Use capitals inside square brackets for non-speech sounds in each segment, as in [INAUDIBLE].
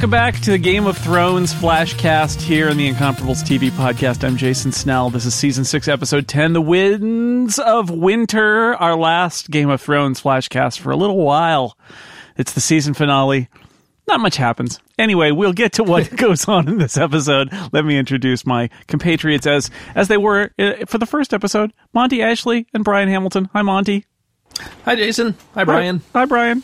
Welcome back to the Game of Thrones Flashcast here in the Incomparables TV podcast. I'm Jason Snell. This is season six, episode 10, The Winds of Winter, our last Game of Thrones Flashcast for a little while. It's the season finale. Not much happens. Anyway, we'll get to what [LAUGHS] goes on in this episode. Let me introduce my compatriots as as they were uh, for the first episode. Monty Ashley and Brian Hamilton. Hi, Monty. Hi, Jason. Hi, Brian. Hi, Brian.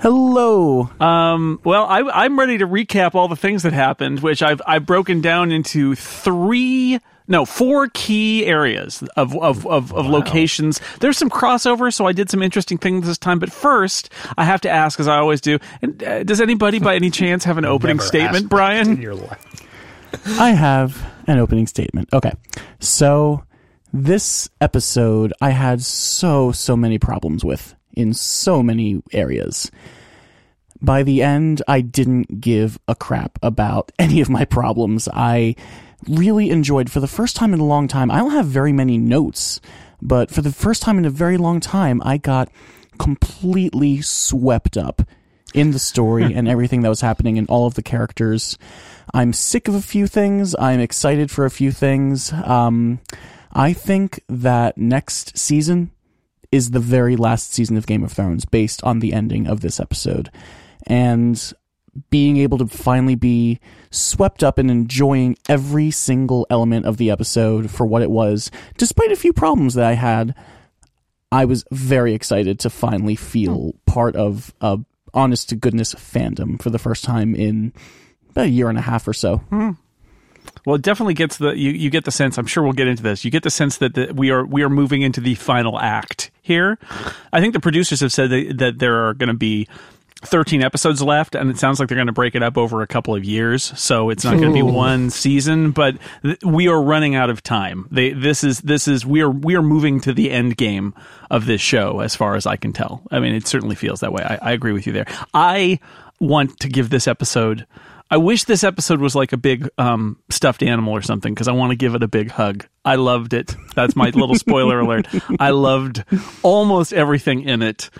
Hello. Um, well, I, I'm ready to recap all the things that happened, which I've I've broken down into three, no, four key areas of of of, of locations. There's some crossover, so I did some interesting things this time. But first, I have to ask, as I always do, and, uh, does anybody by any chance have an [LAUGHS] opening Never statement, asked in Brian? your life. [LAUGHS] I have an opening statement. Okay. So, this episode I had so, so many problems with in so many areas. By the end, I didn't give a crap about [LAUGHS] any of my problems. I really enjoyed, for the first time in a long time, I don't have very many notes, but for the first time in a very long time, I got completely swept up in the story [LAUGHS] and everything that was happening and all of the characters. I'm sick of a few things. I'm excited for a few things. Um, I think that next season is the very last season of Game of Thrones based on the ending of this episode. And being able to finally be swept up and enjoying every single element of the episode for what it was, despite a few problems that I had, I was very excited to finally feel hmm. part of a honest to goodness fandom for the first time in about a year and a half or so. Hmm. Well, it definitely gets the you, you get the sense. I'm sure we'll get into this. You get the sense that the, we are we are moving into the final act here. I think the producers have said that, that there are going to be 13 episodes left, and it sounds like they're going to break it up over a couple of years. So it's not going to be one season, but th- we are running out of time. They this is this is we are we are moving to the end game of this show, as far as I can tell. I mean, it certainly feels that way. I, I agree with you there. I want to give this episode. I wish this episode was like a big um, stuffed animal or something because I want to give it a big hug. I loved it. That's my little [LAUGHS] spoiler alert. I loved almost everything in it.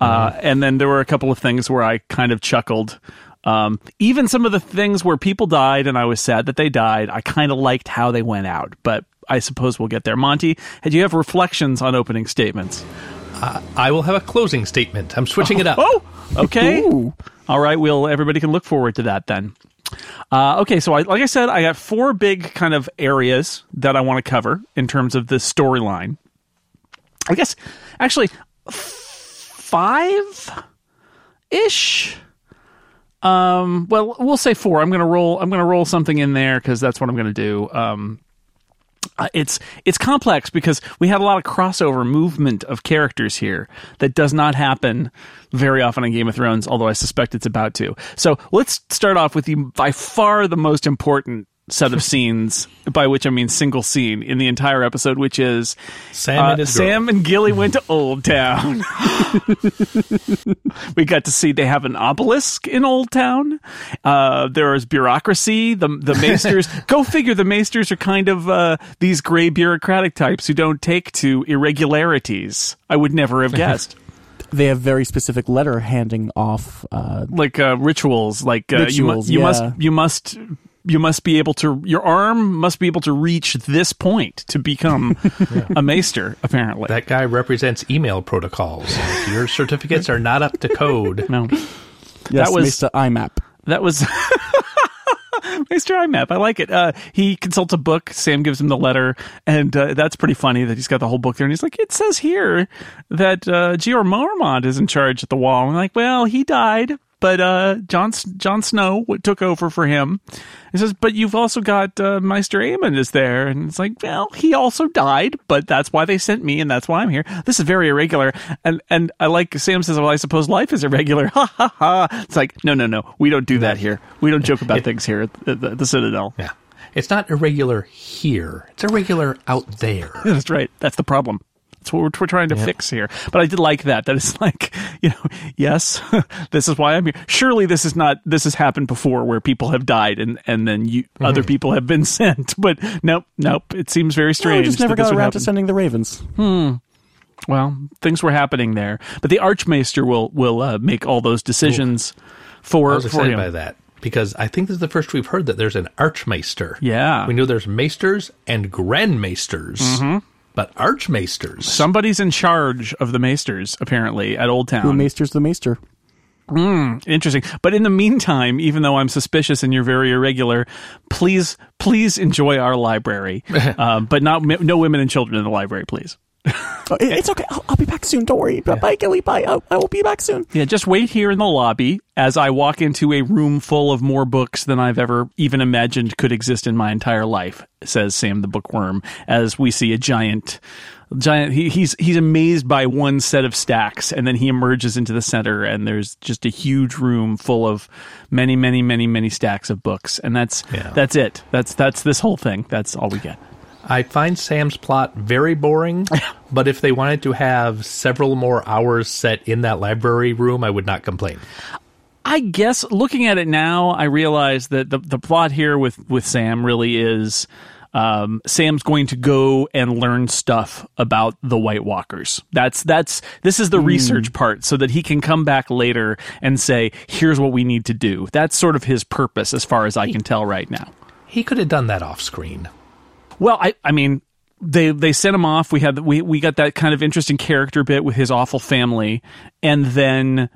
Uh, and then there were a couple of things where I kind of chuckled. Um, even some of the things where people died and I was sad that they died, I kind of liked how they went out. But I suppose we'll get there. Monty, do you have reflections on opening statements? I will have a closing statement. I'm switching it up. Oh, okay. All right. Well, everybody can look forward to that then. Uh, okay, so I, like I said, I got four big kind of areas that I want to cover in terms of the storyline. I guess actually five ish. Um, well, we'll say four. I'm gonna roll. I'm gonna roll something in there because that's what I'm gonna do. Um, uh, it's it's complex because we had a lot of crossover movement of characters here that does not happen very often in Game of Thrones, although I suspect it's about to. So let's start off with the by far the most important set of scenes, by which I mean single scene in the entire episode, which is Sam uh, and Sam girl. and Gilly went to Oldtown. [LAUGHS] we got to see they have an obelisk in Oldtown. Uh, there is bureaucracy. The the maesters. [LAUGHS] go figure. The maesters are kind of uh, these gray bureaucratic types who don't take to irregularities. I would never have guessed. [LAUGHS] They have very specific letter handing off. Uh, like uh, rituals. Like uh, you, mu- you yeah. must you must you must be able to your arm must be able to reach this point to become [LAUGHS] a maester. Apparently, That guy represents email protocols. If your certificates are not up to code, no. yes, That was- Mr. IMAP. That was [LAUGHS] Mr. IMAP. I like it. Uh, he consults a book. Sam gives him the letter, and uh, that's pretty funny that he's got the whole book there. And he's like, "It says here that uh, Jeor Mormont is in charge at the wall." And I'm like, "Well, he died, but uh, Jon Jon Snow took over for him." He says, "But you've also got uh, Maester Aemon is there," and it's like, "Well, he also died, but that's why they sent me, and that's why I'm here. This is very irregular." And and I like Sam says, "Well, I suppose life is irregular." [LAUGHS] Ha ha ha! It's like, no, no, no. We don't do that here. We don't joke about things here at the, the, the Citadel. yeah. It's not irregular here. It's irregular out there. [LAUGHS] That's right. That's the problem. That's what we're, we're trying to fix here. But I did like that. That it's [LAUGHS] like, you know, yes, [LAUGHS] this is why I'm here. Surely this is not, this has happened before where people have died and, and then you, other people have been [LAUGHS] sent. But nope, nope. It seems very No, we just never that got would around to sending the Ravens. Hmm. Well, things were happening there. But the Archmaester will, will uh, make all those decisions for, I was for excited him. by that. because I think this is the first we've heard that there's an archmaester. Yeah. We know there's maesters and grandmaesters, Mm-hmm. But archmaesters. Somebody's in charge of the maesters, apparently, at Oldtown. Who Town. maesters the maester? Interesting. But in the meantime, even though I'm suspicious and you're very irregular, please, please enjoy our library. um, [LAUGHS] but not no women and children in the library, please. Uh, it- it's okay. I'll, I'll be back soon. Don't worry. Bye, Gilly. Bye. I, I will be back soon. Yeah, just wait here in the lobby as I walk into a room full of more books than I've ever even imagined could exist in my entire life, says Sam the bookworm, as we see a giant giant he, he's he's amazed by one set of stacks and then he emerges into the center and there's just a huge room full of many many many many stacks of books and that's Yeah. that's it that's that's this whole thing that's all we get I find Sam's plot very boring, [LAUGHS] but if they wanted to have several more hours set in that library room, I would not complain. I guess looking at it now, I realize that the the plot here with with Sam really is um, Sam's going to go and learn stuff about the White Walkers. That's that's this is the research part, so that he can come back later and say, "Here's what we need to do." That's sort of his purpose, as far as I can tell right now. He could have done that off screen. Well, I I mean they they sent him off. We had we we got that kind of interesting character bit with his awful family, and then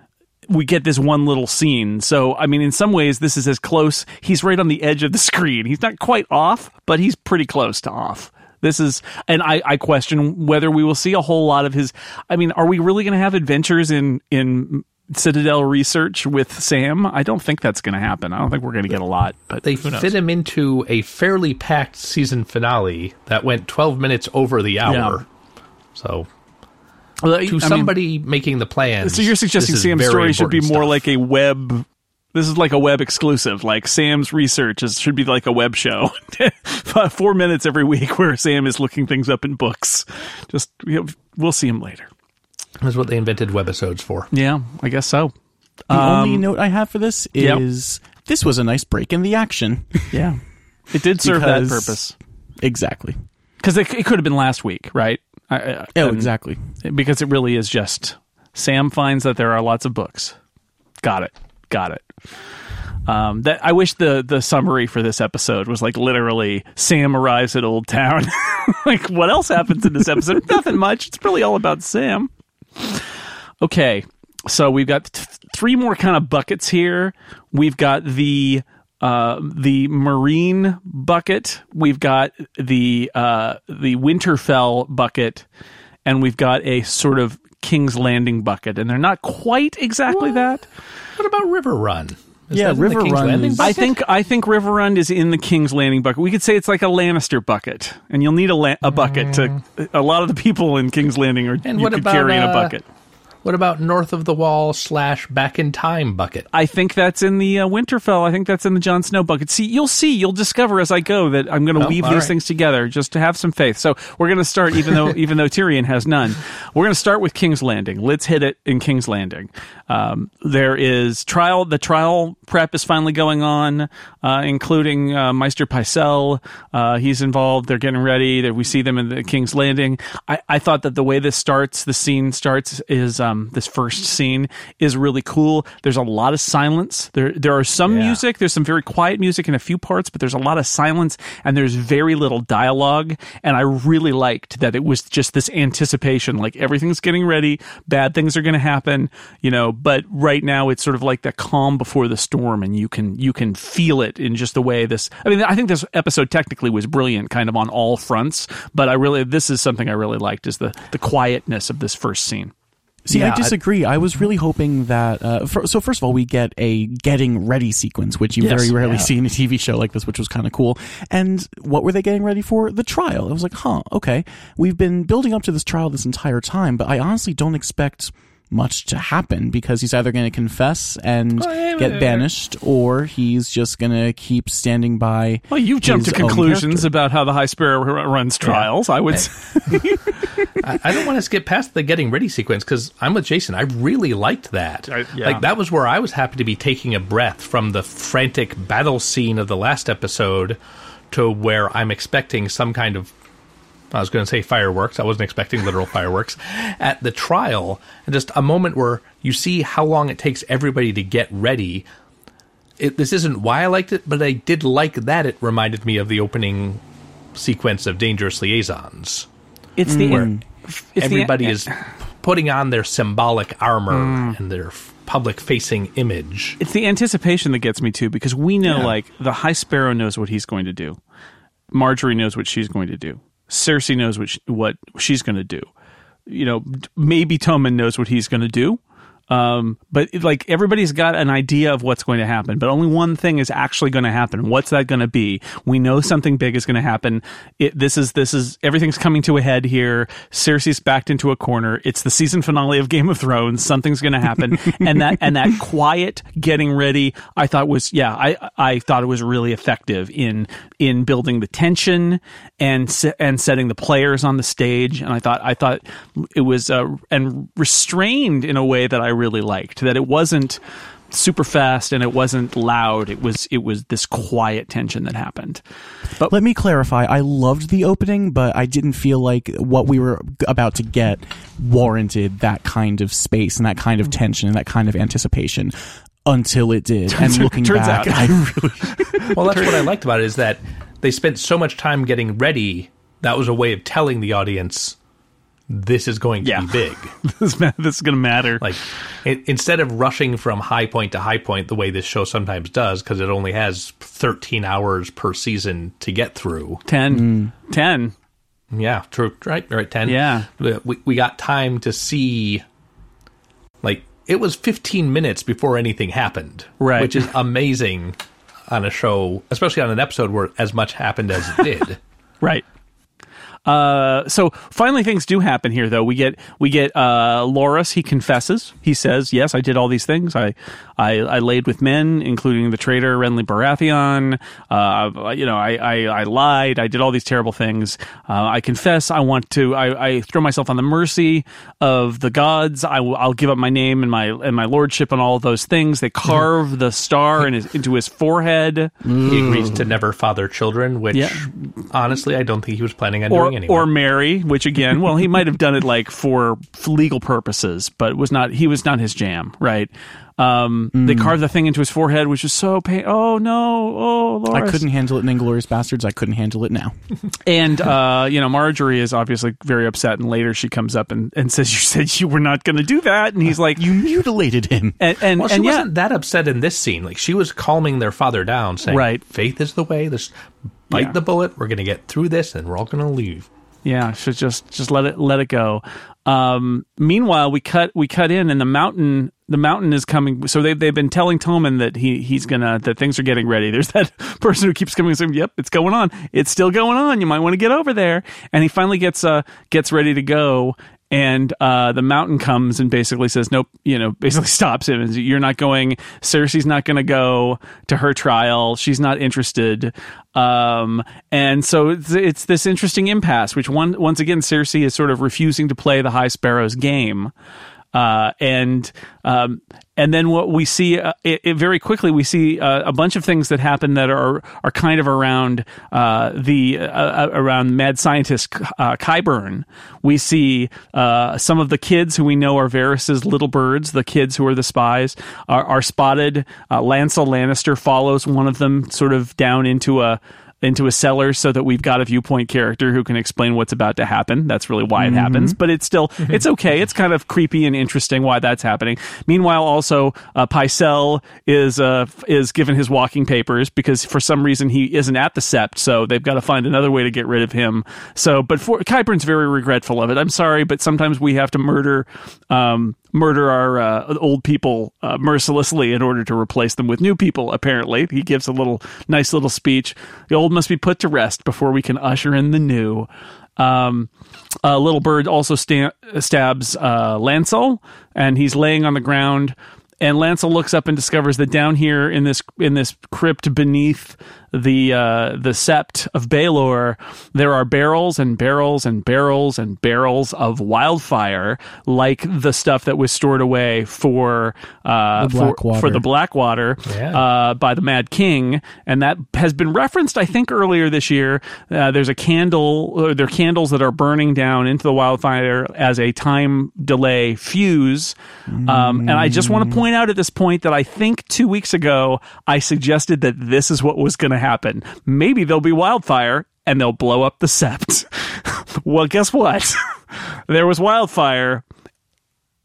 we get this one little scene. So I mean, in some ways, this is as close. He's right on the edge of the [LAUGHS] screen. He's not quite off, but he's pretty close to off. This is, and I, I question whether we will see a whole lot of his. I mean, are we really going to have adventures in in Citadel Research with Sam? I don't think that's going to happen. I don't think we're going to get a lot. But They fit him into a fairly packed season finale that went 12 minutes over the hour. So, Well, I to mean- somebody making the plans. So you're suggesting Sam's story should be more stuff. like a web. This is like a web exclusive. Like Sam's research is, should be like a web show, [LAUGHS] four minutes every week where Sam is looking things up in books. Just you know, we'll see him later. That's what they invented webisodes for. Yeah, I guess so. The Um, only note I have for this yep. is this was a nice break in the action. [LAUGHS] Yeah, it did serve that purpose exactly. because it, it could have been last week, right? I, I, Oh, exactly. because it really is just Sam finds that there are lots of books. Got it. Got it. Um, that I wish the the summary for this episode was like literally Sam arrives at Oldtown. [LAUGHS] like what else happens in this episode? [LAUGHS] Nothing much. It's really all about Sam. Okay, so we've got th- three more kind of buckets here. We've got the uh, the marine bucket. We've got the uh, the Winterfell bucket, and we've got a sort of King's Landing bucket. And they're not quite exactly that. What about Riverrun? Is Yeah, that in the Riverrun is- I think I think Riverrun is in the King's Landing bucket. We could say it's like a Lannister bucket, and you'll need a la- a bucket to. A lot of the people in King's Landing are And you what could about, carry in a uh, bucket. What about North of the Wall slash Back in Time bucket? I think that's in the uh, Winterfell. I think that's in the Jon Snow bucket. See, you'll see, you'll discover as I go that I'm going to Oh, weave these right. things together. Just to have some faith. So we're going to start, even though [LAUGHS] even though Tyrion has none, we're going to start with King's Landing. Let's hit it in King's Landing. Um, there is trial. The trial prep is finally going on, uh, including uh, Maester Pycelle. Uh, he's involved. They're getting ready. That we see them in the King's Landing. I, I thought that the way this starts, the scene starts, is um, Um, this first scene is really cool. There's a lot of silence. There there are some Yeah. music. There's some very quiet music in a few parts, but there's a lot of silence and there's very little dialogue. And I really liked that it was just this anticipation, like everything's getting ready, bad things are going to happen, you know. But right now, it's sort of like that calm before the storm, and you can you can feel it in just the way this. I mean, I think this episode technically was brilliant, kind of on all fronts. But I really, this is something I really liked is the the quietness of this first scene. See, Yeah, I I- disagree. I, was really hoping that. Uh, fir- so first of all, we get a getting ready sequence, which you Yes, very rarely yeah. see in a TV show like this, which was kind of cool. And what were they getting ready for? The trial. I was like, huh, okay. We've been building up to this trial this entire time, but I honestly don't expect much to happen because he's either going to confess and oh, yeah, get yeah. banished, or he's just going to keep standing by. Well, you've jumped to conclusions about how the High Sparrow r- runs trials. I would. [LAUGHS] I don't want to skip past the getting ready sequence because I'm with Jason. I really liked that. I- yeah. Like that was where I was happy to be taking a breath from the frantic battle scene of the last episode to where I'm expecting some kind of. I was going to say fireworks. I wasn't expecting literal fireworks at the trial, and just a moment where you see how long it takes everybody to get ready. it, this isn't why I liked it, but I did like that it reminded me of the opening sequence of Dangerous Liaisons. It's the Where it's the- Everybody is putting on their symbolic armor hmm. and their public facing image. it's the anticipation that gets me too because we know Yeah. like the High Sparrow knows what he's going to do, Margaery knows what she's going to do, Cersei knows what sh what she's going to do, you know maybe Tommen knows what he's going to do. Um, but it- like everybody's got an idea of what's going to happen, but only one thing is actually going to happen. What's that going to be? We know something big is going to happen. It, this is this is everything's coming to a head here. Cersei's backed into a corner. It's the season finale of Game of Thrones. Something's going to happen, [LAUGHS] and that and that quiet getting ready, I thought was yeah, I I thought it was really effective in in building the tension and se- and setting the players on the stage. And I thought I thought it was uh, and restrained in a way that I really liked. That it wasn't super fast and it wasn't loud. It was it was this quiet tension that happened. But let me clarify. I loved the opening, but I didn't feel like what we were about to get warranted that kind of space and that kind of tension and that kind of anticipation until it did. [LAUGHS] and looking turns back, out- I really [LAUGHS] Well, that's what I [LAUGHS] liked about it is that they spent so much time getting ready. That was a way of telling the audience this is going to Yeah. be [LAUGHS] big. this, this is going to matter. Like i instead of rushing from high point to high point the way this show sometimes does, because it only has 13 hours per season to get through. 10, hmm. 10. Yeah, true. Right, right. Ten. Yeah. we we got time to see. Like it was 15 minutes before anything happened, Right. Which is [LAUGHS] amazing on a show, especially on an episode where as much happened as it did. [LAUGHS] Right. Uh, so finally, things do happen here. Though we get we get uh, Loras. He confesses. He says, "Yes, I did all these things. I I, I laid with men, including the traitor Renly Baratheon. Uh, you know, I, I I lied. I did all these terrible things. Uh, I confess. I want to. I, I throw myself on the mercy of the gods. I will. I'll give up my name and my and my lordship and all of those things. They carve the star in his, into his forehead." He agrees to never father children, which Yeah. honestly I don't think he was planning on or, doing anyway. or marry, which again, well, he might have done it like for legal purposes, but was not. He was not his jam, right? Um, They carved the thing into his forehead, which was so pain. Oh no! Oh, Loras. I couldn't handle it in Inglourious Basterds. I couldn't handle it now. [LAUGHS] And uh, you know, Margaery is obviously very upset, and later she comes up and, and [LAUGHS] says, "You said you were not going to do that," and he's like, You mutilated him. [LAUGHS] and and, well, she and wasn't that upset in this scene. Like she was calming their father down, saying, Right. faith is the way. This bite Yeah. the bullet. We're going to get through this, and we're all going to leave." Yeah, should just just let it let it go. Um, meanwhile, we cut we cut in, and the mountain the mountain is coming. So they they've been telling Tommen that he he's gonna that things are getting ready. [LAUGHS] There's that person who keeps coming and saying, "Yep, it's going on. It's still going on. You might want to get over there." And he finally gets uh gets ready to go. And uh, the mountain comes and basically says, "Nope," you know, [LAUGHS] basically stops him. And you're not going. Cersei's not going to go to her trial. She's not interested. Um, and so it's, it's this interesting impasse, which one once again Cersei is sort of refusing to play the High Sparrow's game. Uh, and um, and then what we see uh, it, it very quickly we see uh, a bunch of things that happen that are are kind of around uh, the uh, uh, around mad scientist Qyburn. We see some of the kids who we know are Varys's little birds. The kids who are the spies are, are spotted. Lancel Lannister follows one of them sort of down into a into a cellar so that we've got a viewpoint character who can explain what's about to happen. That's really why it happens, but it's still [LAUGHS] it's okay. It's kind of creepy and interesting why that's happening. Meanwhile, also uh, Pycelle is uh, is given his walking papers because for some reason he isn't at the Sept, so they've got to find another way to get rid of him. So, but for Qyburn's very regretful of it. I'm sorry, but sometimes we have to murder. Um, murder our uh, old people uh, mercilessly in order to replace them with new people. Apparently, he gives a little nice little speech. The old must be put to rest before we can usher in the new. Um, little bird also sta- stabs uh, Lancel, and he's laying on the ground. And Lancel looks up and discovers that down here in this in this crypt beneath the uh, the sept of Baelor, there are barrels and barrels and barrels and barrels of wildfire, like the stuff that was stored away for uh, The for, Blackwater. for the Blackwater Yeah. uh, by the Mad King, and that has been referenced, I think, earlier this year. Uh, there's a candle, or there are candles that are burning down into the wildfire as a time delay fuse. Um, and I just want to point point out at this point that I think two weeks ago I suggested that this is what was going to happen. Maybe there'll be wildfire and they'll blow up the sept. [LAUGHS] well, guess what? [LAUGHS] there was wildfire,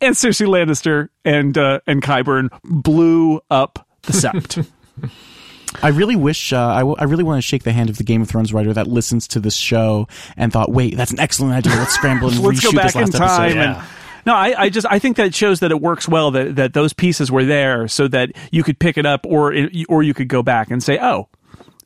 and Cersei Lannister and uh, and Qyburn blew up the sept. [LAUGHS] I really wish, uh, I, w- I really want to shake the hand of the Game of Thrones writer that listens to this show and thought, wait, that's an excellent idea. Let's scramble and Let's reshoot go back this last in time. episode. And, no, I, I just I think that shows that it works well that, that those pieces were there so that you could pick it up or it, or you could go back and say, oh,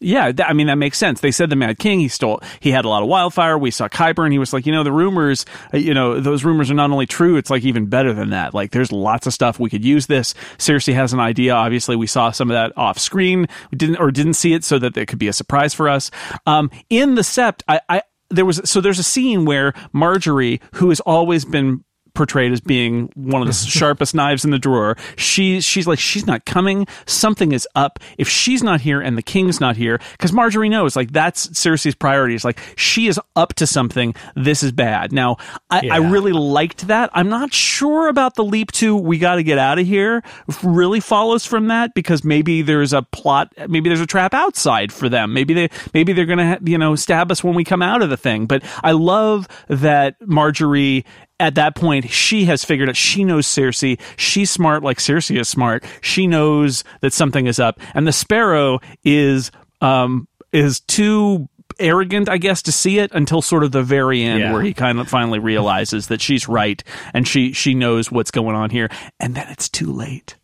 yeah, that, I mean that makes sense. They said the Mad King he stole. He had a lot of wildfire. We saw Kyber, and He was like, you know, the rumors, uh, you know, those rumors are not only true. It's like even better than that. Like, there's lots of stuff we could use this. Cersei has an idea. Obviously, we saw some of that off screen. We didn't or didn't see it, so that it could be a surprise for us. Um, in the Sept, I, I there was so there's a scene where Margaery, who has always been portrayed as being one of the [LAUGHS] sharpest knives in the drawer. She she's like she's not coming. Something is up. If she's not here and the king's not here, because Margaery knows like that's Cersei's priority. Is like she is up to something. This is bad. Now I, I really liked that. I'm not sure about the leap to we got to get out of here. Really follows from that because maybe there's a plot. Maybe there's a trap outside for them. Maybe they maybe they're gonna ha- you know stab us when we come out of the thing. But I love that Margaery at that point, she has figured out, she knows Cersei. She's smart like Cersei is smart. She knows that something is up. And the Sparrow is, um, is too arrogant, I guess, to see it until sort of the very end Yeah. where he kind of finally realizes that she's right and she, she knows what's going on here. And then it's too late.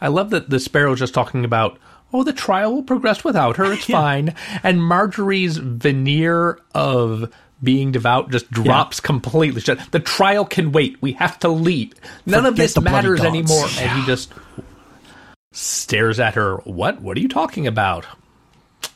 I love that the Sparrow's just talking about, oh, the trial will progress without her. It's [LAUGHS] fine. And Margaery's veneer of being devout just drops completely. She- The trial can wait. We have to leave. None of this matters anymore. And he just stares at her. What? What are you talking about?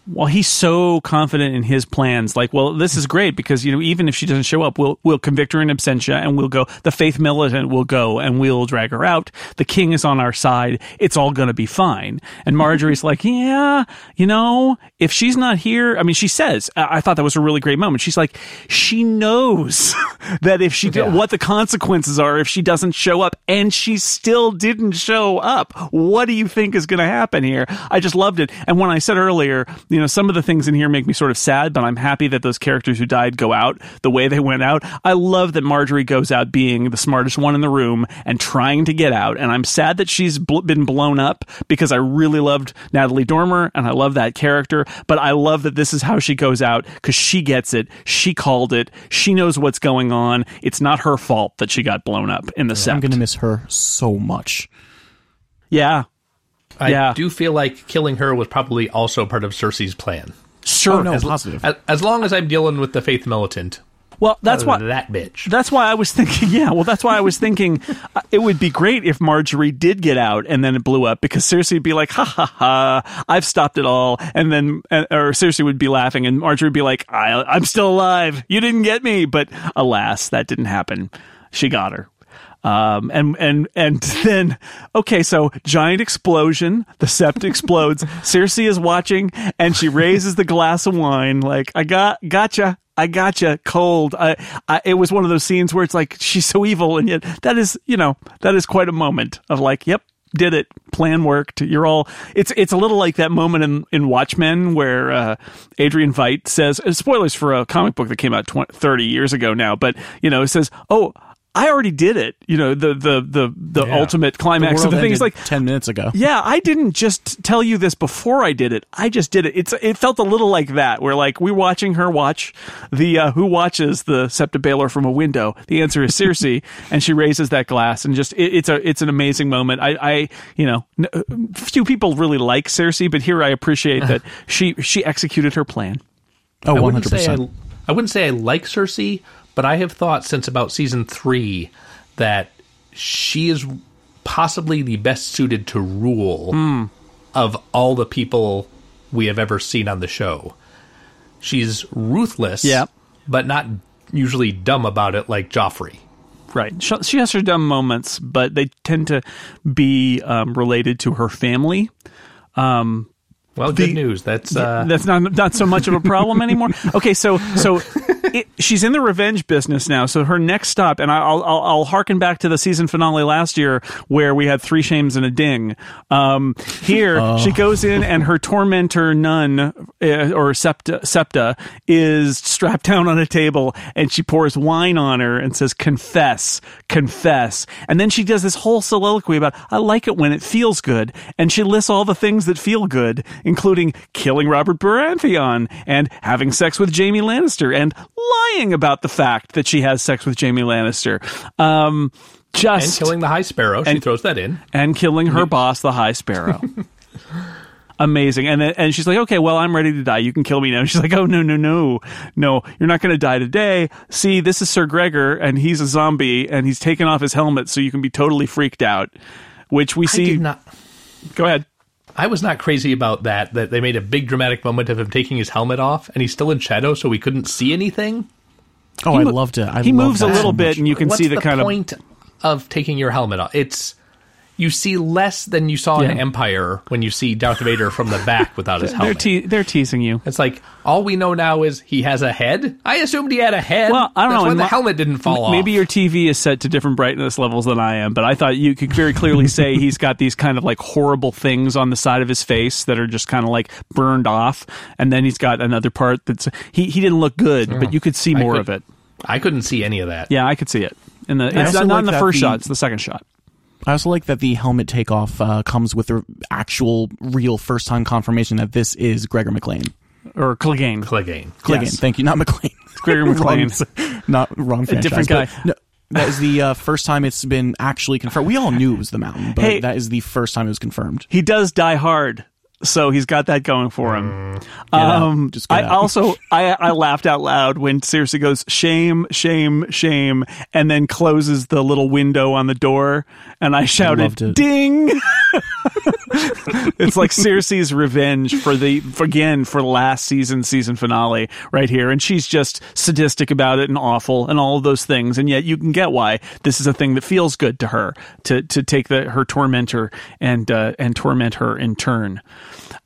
Well he's so confident in his plans like well this is great because you know even if she doesn't show up we'll we'll convict her in absentia and we'll go the faith militant will go and we'll drag her out. The king is on our side. It's all going to be fine. And margaery's [LAUGHS] like yeah you know if she's not here i mean she says i I thought that was a really great moment. She's like she knows [LAUGHS] that if she Yeah. what the consequences are if she doesn't show up and she still didn't show up. What do you think is going to happen here? I just loved it. And when i said earlier you know some of the things in here make me sort of sad but i'm happy that those characters who died go out the way they went out i love that margaery goes out being the smartest one in the room and trying to get out and i'm sad that she's bl- been blown up because i really loved natalie dormer and i love that character but i love that this is how she goes out because she gets it she called it she knows what's going on it's not her fault that she got blown up in the sense. I'm going to miss her so much. yeah I Yeah. do feel like killing her was probably also part of Cersei's plan. sure Oh, no, As, positive. as, as long as I'm dealing with the faith militant, well that's why that bitch. That's why I was thinking, [LAUGHS] yeah, well, that's why I was thinking uh, it would be great if Margaery did get out and then it blew up because Cersei would be like, ha ha ha, I've stopped it all. And then, uh, or Cersei would be laughing and Margaery would be like, I, I'm still alive. You didn't get me. But alas, that didn't happen. She got her. Um, and, and, and [LAUGHS] then, okay, so giant explosion, the sept explodes. [LAUGHS] Cersei is watching and she raises the glass of wine like, I got, gotcha. I gotcha. Cold. I, I, it was one of those scenes where it's like, she's so evil. And yet that is, you know, that is quite a moment of like, yep, did it. Plan worked. You're all, it's, it's a little like that moment in, in Watchmen where, uh, Adrian Veidt says, spoilers for a comic book that came out 20, 30 years ago now, but, you know, it says, oh, I already did it. You know, the, the, the, the Yeah. ultimate The climax of the thing is like, 10 minutes ago. yeah, I didn't just tell you this before I did it. I just did it. It's it felt a little like that, where like we're watching her watch the uh, who watches the Septa Baelor from a window. The answer is Cersei, [LAUGHS] and she raises that glass, and just it, it's a it's an amazing moment. I, I you know, n- few people really like Cersei, but here I appreciate that [LAUGHS] she she executed her plan. Oh, I wouldn't say I, 100%. I wouldn't say I like Cersei, but I have thought since about season three that she is possibly the best suited to rule Hmm. of all the people we have ever seen on the show. She's ruthless, Yeah. but not usually dumb about it like Joffrey. Right. She, she has her dumb moments, but they tend to be um, related to her family. Um, Well, good news. That's uh, that's not not so much of a problem anymore. [LAUGHS] Okay, so so it, she's in the revenge business now. So her next stop, and I'll I'll, I'll harken back to the season finale last year where we had three shames and a ding. Um, here Oh. she goes in, and her tormentor nun uh, or septa septa is strapped down on a table, and she pours wine on her and says, "Confess, confess." And then she does this whole soliloquy about, "I like it when it feels good," and she lists all the things that feel good, including killing Robert Baratheon and having sex with Jaime Lannister and lying about the fact that she has sex with Jaime Lannister. Um, just and killing the High Sparrow. She throws that in. and killing her boss, the High Sparrow. [LAUGHS] Amazing. And then, and she's like, okay, well, I'm ready to die. You can kill me now. [LAUGHS] she's like, oh, no, no, no. No, you're not going to die today. See, this is Sir Gregor, and he's a zombie, and he's taken off his helmet so you can be totally freaked out. Which we I see. did not. Go ahead. I was not crazy about that. That they made a big dramatic moment of him taking his helmet off, and he's still in shadow, so we couldn't see anything. Oh, I mo- loved it. I he love moves a little so bit, much. and you can What's see the, the kind of point of taking your helmet off? It's you see less than you saw in Empire when you see Darth Vader from the back without his [LAUGHS] They're, helmet. te- they're teasing you. it's like all we know now is he has a head. I assumed he had a head. Well, I don't That's know. Why the helmet didn't fall off. Maybe your TV is set to different brightness levels than I am, but I thought you could very clearly say [LAUGHS] he's got these kind of like horrible things on the side of his face that are just kind of like burned off, and then he's got another part that's he he didn't look good, but you could see more could- of it. I couldn't see any of that. Yeah, I could see it. In the it's not, not in the first the- shot; it's the second shot. I also like that the helmet takeoff uh, comes with the actual, real first time confirmation that this is Gregor McLean. Or Clegane. Clegane. Clegane, Yes. thank you, not McLean. Gregor [LAUGHS] McLean. Wrong- not wrong. Franchise, different guy. No, that is the uh, first time it's been actually confirmed. We all knew it was the Mountain, but Hey. that is the first time it was confirmed. he does die hard so he's got that going for him out. um i out. also i i laughed out loud when Cersei goes shame shame shame and then closes the little window on the door and i shouted it. ding [LAUGHS] it's like Cersei's revenge for the for, again for last season season finale right here. And she's just sadistic about it and awful and all of those things. And yet you can get why this is a thing that feels good to her to to take the her tormentor and uh, and torment her in turn.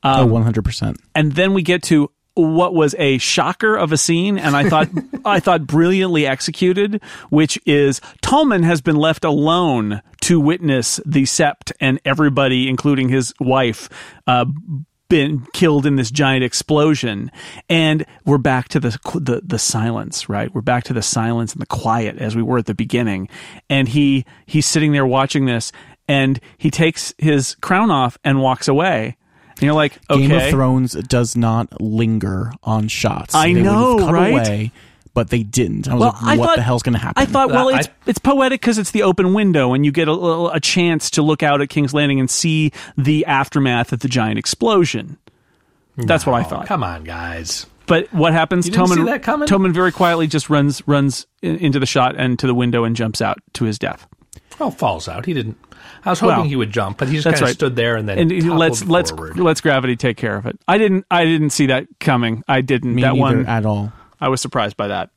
Oh, one hundred percent. and then we get to what was a shocker of a scene and I thought [LAUGHS] I thought brilliantly executed which is Tommen has been left alone to witness the sept and everybody including his wife uh been killed in this giant explosion. And we're back to the, the the silence right? We're back to the silence and the quiet as we were at the beginning. And he he's sitting there watching this and he takes his crown off and walks away and you're like okay Game of Thrones does not linger on shots. I they know, would have cut right? away, but they didn't. I was Well, like, I what thought- the hell's going to happen? I thought, well, I- it's it's poetic because it's the open window, and you get a, a chance to look out at King's Landing and see the aftermath of the giant explosion. That's what I thought. come on, guys. But what happens? You didn't Tommen, see that coming? Tommen very quietly just runs runs in, into the shot and to the window and jumps out to his death. Well, falls out. He didn't. I was hoping Well, he would jump, but he just kind of right. stood there and then And let's let's forward. let's gravity take care of it. I didn't I didn't see that coming. I didn't. Me that one at all. I was surprised by that.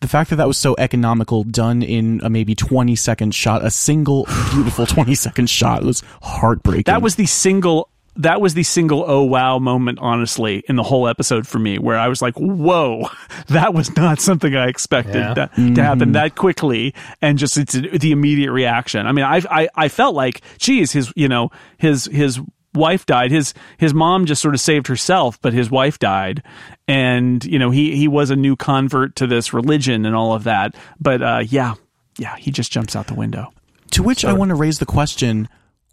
The fact that that was so economical, done in a maybe twenty second shot, a single [SIGHS] beautiful twenty second shot, was heartbreaking. That was the single that was the single oh wow moment honestly in the whole episode for me where I was like whoa [LAUGHS] that was not something I expected Yeah. that, to happen that quickly and just it's the immediate reaction. I mean I I I felt like geez his you know his his wife died. His his mom just sort of saved herself but his wife died. And you know he he was a new convert to this religion and all of that. But uh yeah yeah he just jumps out the window. To which I want to raise the question: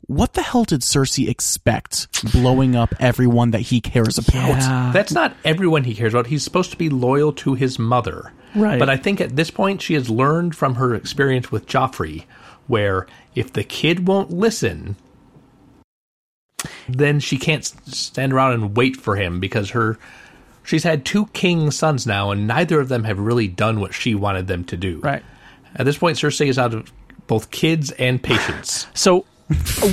What the hell did Cersei expect blowing up everyone that he cares about? That's not everyone he cares about. He's supposed to be loyal to his mother. Right. But I think at this point she has learned from her experience with Joffrey, where if the kid won't listen, then she can't stand around and wait for him because her she's had two king sons now and neither of them have really done what she wanted them to do. right At this point Cersei is out of both kids and patience. So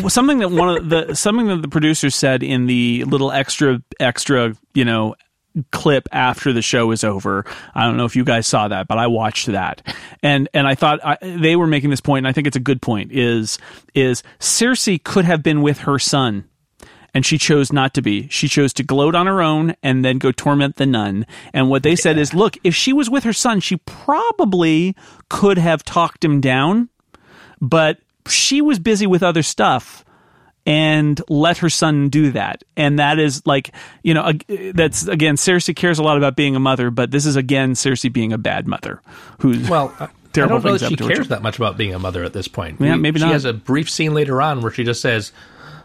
something that one of the something that the producers said in the little extra extra you know clip after the show is over. I don't know if you guys saw that, but I watched that, and and I thought I, they were making this point, and I think it's a good point. Is is Cersei could have been with her son. and she chose not to be. She chose to gloat on her own and then go torment the nun. And what they said is, look, if she was with her son, she probably could have talked him down, but she was busy with other stuff and let her son do that. And that is like, you know, that's again, Cersei cares a lot about being a mother, but this is again Cersei being a bad mother who's Well, I- I Terrible don't know that she cares that much about being a mother at this point. Yeah, maybe she not. has a brief scene later on where she just says,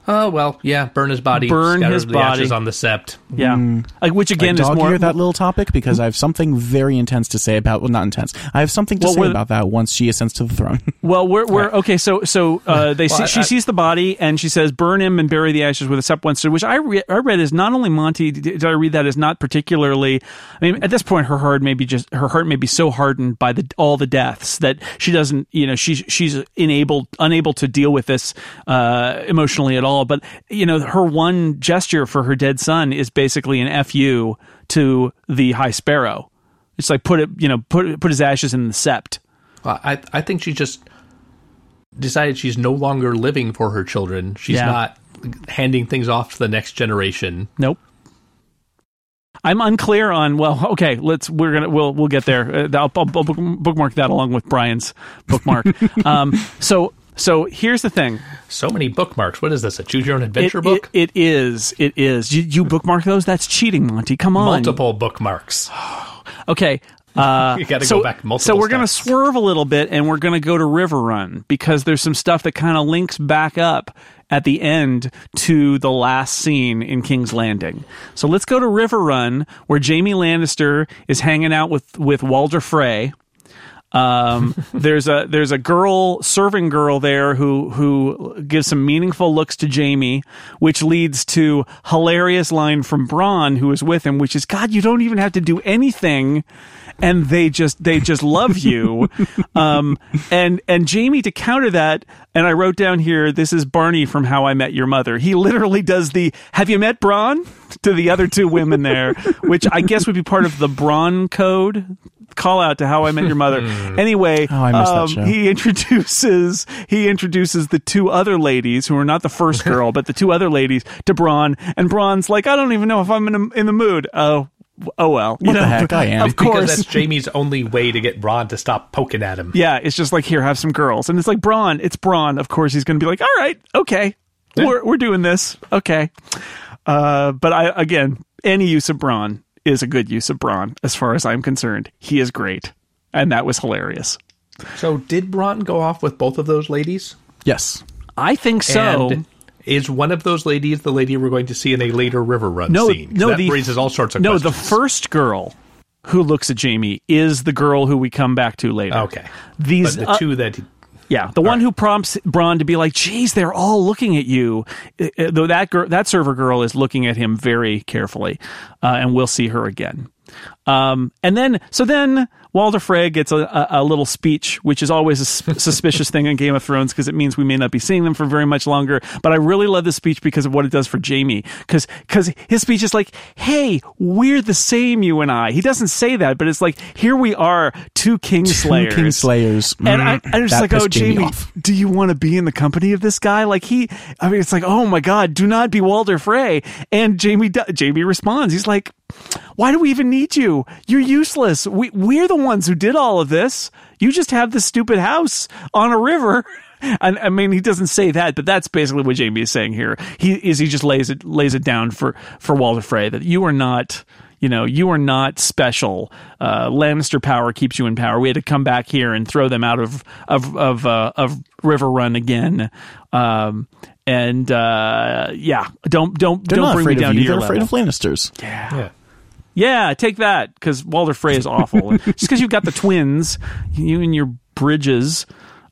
"Oh well, yeah, burn his body, Burn his the body." ashes on the sept." yeah, like which again Like, is dog more that little topic because I have something very intense to say about. Well, not intense. I have something to Well, say about that once she ascends to the throne. [LAUGHS] Well, we're, we're okay. So so uh, they Well, see, I- she I- sees the body and she says, "Burn him and bury the ashes with a sept once." Which I re- I read is not only Monty. Did did I read that is not particularly? I mean, at this point, her heart may be just her heart may be so hardened by the all the deaths that she doesn't. You know, she's she's enabled unable to deal with this uh, emotionally at all. But you know, her one gesture for her dead son is basically an fu to the High Sparrow. It's like put it, you know, put put his ashes in the sept. Well, I I think she just decided she's no longer living for her children. She's Yeah. not handing things off to the next generation. Nope. I'm unclear on. Well, okay, let's. We're gonna. We'll. We'll get there. Uh, I'll, I'll bookmark that along with Brian's bookmark. [LAUGHS] um. So. So here's the thing. So many bookmarks. What is this? A choose your own adventure it- book? it is. It is. You, you bookmark those? That's cheating, Monty. Come on. Multiple bookmarks. [SIGHS] Okay. [LAUGHS] Uh, You gotta so, go back multiple So we're going to swerve a little bit and we're going to go to Riverrun because there's some stuff that kind of links back up at the end to the last scene in King's Landing. So let's go to Riverrun where Jaime Lannister is hanging out with with Walder Frey. Um, [LAUGHS] there's a there's a girl serving girl there who who gives some meaningful looks to Jaime, which leads to hilarious line from Bronn who is with him, which is God, you don't even have to do anything, and they just they just love you. [LAUGHS] um, and and Jaime to counter that, and I wrote down here, this is Barney from How I Met Your Mother. He literally does the Have you met Bronn [LAUGHS] to the other two women there, which I guess would be part of the Bronn code call out to How I Met Your Mother. [LAUGHS] anyway, Oh, I missed that um, show. he introduces he introduces the two other ladies who are not the first [LAUGHS] girl, but the two other ladies to Bronn, and Bronn's like, I don't even know if I'm in, a, in the mood. Oh, oh well. You What the know, heck, I am. [LAUGHS] Of Because course. that's Jaime's only way to get Bronn to stop poking at him. Yeah, it's just like here, have some girls, and it's like Bronn. It's Bronn. Of course, he's going to be like, all right, okay, we're we're doing this, okay. Uh, but I again, any use of Bronn is a good use of Bronn, as far as I'm concerned. He is great, and that was hilarious. So did Bronn go off with both of those ladies? yes. I think so. And is one of those ladies the lady we're going to see in a later Riverrun no, scene? 'Cause no, that the raises all sorts of no. questions. The first girl who looks at Jaime is the girl who we come back to later. Okay. These but the uh, two that Yeah, the one who prompts Bronn to be like, "Geez, they're all looking at you." Uh, uh, Though that girl, that server girl, is looking at him very carefully, uh, and we'll see her again. Um, and then, so then Walder Frey gets a, a, a little speech, which is always a s- [LAUGHS] suspicious thing in Game of Thrones because it means we may not be seeing them for very much longer. But I really love this speech because of what it does for Jaime. Because because his speech is like, "Hey, we're the same, you and I." He doesn't say that, but it's like, "Here we are, two Kingslayers." Two Kingslayers. And I, Mm, I'm just like, oh, Jaime Jaime, do you want to be in the company of this guy? Like he, I mean, it's like, oh my God, do not be Walder Frey. And Jaime, Jaime responds, he's like, why do we even need you? You're useless. We, we're the ones who did all of this. You just have this stupid house on a river. [LAUGHS] And I mean, he doesn't say that, but that's basically what Jaime is saying here. He is he just lays it lays it down for for Walder Frey that you are not you know, you are not special. Uh, Lannister power keeps you in power. We had to come back here and throw them out of of of uh, of Riverrun again. Um, and uh, yeah, don't don't They're don't bring me afraid down of to you. your They're afraid of Lannisters. yeah. Yeah, take that because Walder Frey is awful. [LAUGHS] Just because you've got the twins, you and your bridges.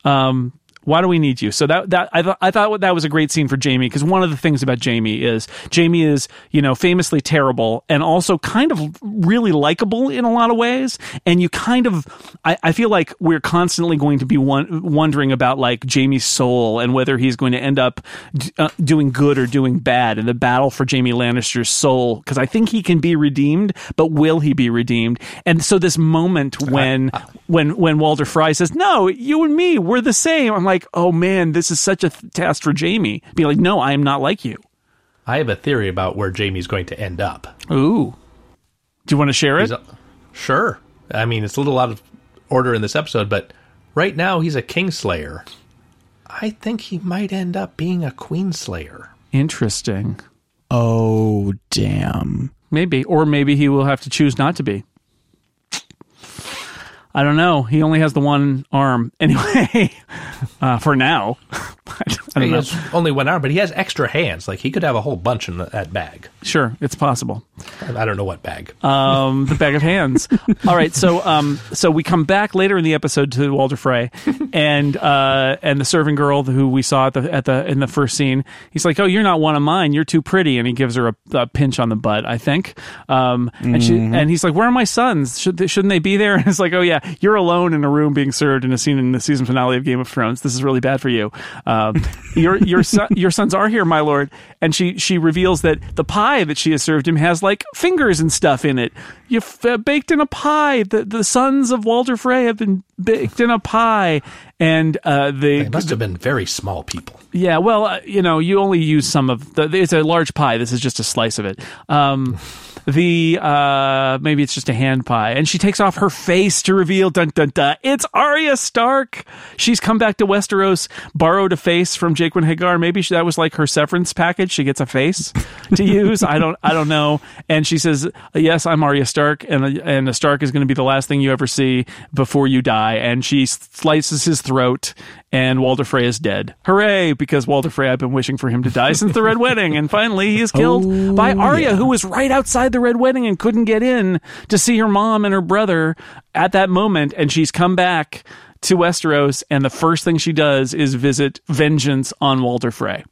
Um, why do we need you? So that that I thought I thought that was a great scene for Jaime because one of the things about Jaime is Jaime is you know famously terrible and also kind of really likable in a lot of ways. And you kind of I, I feel like we're constantly going to be one, wondering about like Jaime's soul and whether he's going to end up d- uh, doing good or doing bad in the battle for Jaime Lannister's soul because I think he can be redeemed, but will he be redeemed? And so this moment when when when Walder Frey says, "No, you and me, we're the same," I'm like, "Oh man, this is such a th- task for Jaime." Be like, "No, I am not like you." I have a theory about where Jaime's going to end up. Ooh. Do you want to share it? A- sure. I mean, it's a little out of order in this episode, but right now he's a Kingslayer. I think he might end up being a Queenslayer. Interesting. Oh, damn. Maybe. Or maybe he will have to choose not to be. I don't know. He only has the one arm. Anyway, [LAUGHS] uh, for now. [LAUGHS] Don't He know. has only one arm, but he has extra hands. Like he could have a whole bunch in the, that bag. Sure, it's possible. I don't know what bag. um, the bag of hands. [LAUGHS] All right, so um, so we come back later in the episode to Walder Frey, and uh, and the serving girl who we saw at the at the in the first scene. He's like, "Oh, you're not one of mine. You're too pretty," and he gives her a, a pinch on the butt, I think. Um, and she and he's like, "Where are my sons? Should they, shouldn't they be there?" [LAUGHS] And it's like, "Oh yeah, you're alone in a room being served in a scene in the season finale of Game of Thrones. This is really bad for you. Um, your your son, your sons are here, my lord." And she she reveals that the pie that she has served him has like fingers and stuff in it. You've uh, baked in a pie. The the sons of Walder Frey have been baked in a pie, and uh, they They must have been very small people. yeah, well, uh, you know, you only use some of the. It's a large pie. This is just a slice of it. Um, [LAUGHS] the uh, maybe it's just a hand pie, and she takes off her face to reveal dun dun dun. It's Arya Stark. She's come back to Westeros, borrowed a face from Jaqen H'ghar. Maybe she, that was like her severance package. She gets a face to use. I don't. I don't know. And she says, "Yes, I'm Arya Stark, and and a Stark is going to be the last thing you ever see before you die." And she slices his throat and Walder Frey is dead. Hooray! Because Walder Frey, I've been wishing for him to die since the Red [LAUGHS] Wedding, and finally he is killed Oh, by Arya, yeah. who was right outside the Red Wedding and couldn't get in to see her mom and her brother at that moment, and she's come back to Westeros, and the first thing she does is visit vengeance on Walder Frey.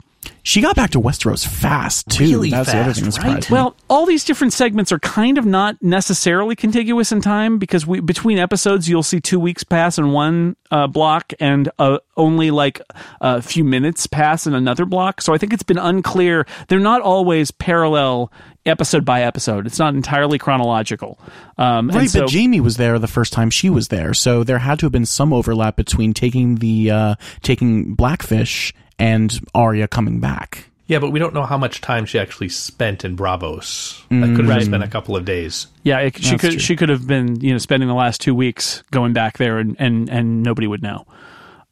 She got back to Westeros fast, too. Really That's the other thing that right? Well, all these different segments are kind of not necessarily contiguous in time because we between episodes you'll see two weeks pass in one uh, block and uh, only like a few minutes pass in another block. So I think it's been unclear. They're not always parallel episode by episode. It's not entirely chronological. Um, and Right, so- but Jaime was there the first time she was there, so there had to have been some overlap between taking the uh, taking Blackfish and Arya coming back. Yeah, but we don't know how much time she actually spent in Braavos. That could have just been a couple of days. Yeah, it, she That's could true. she could have been you know spending the last two weeks going back there and and, and nobody would know.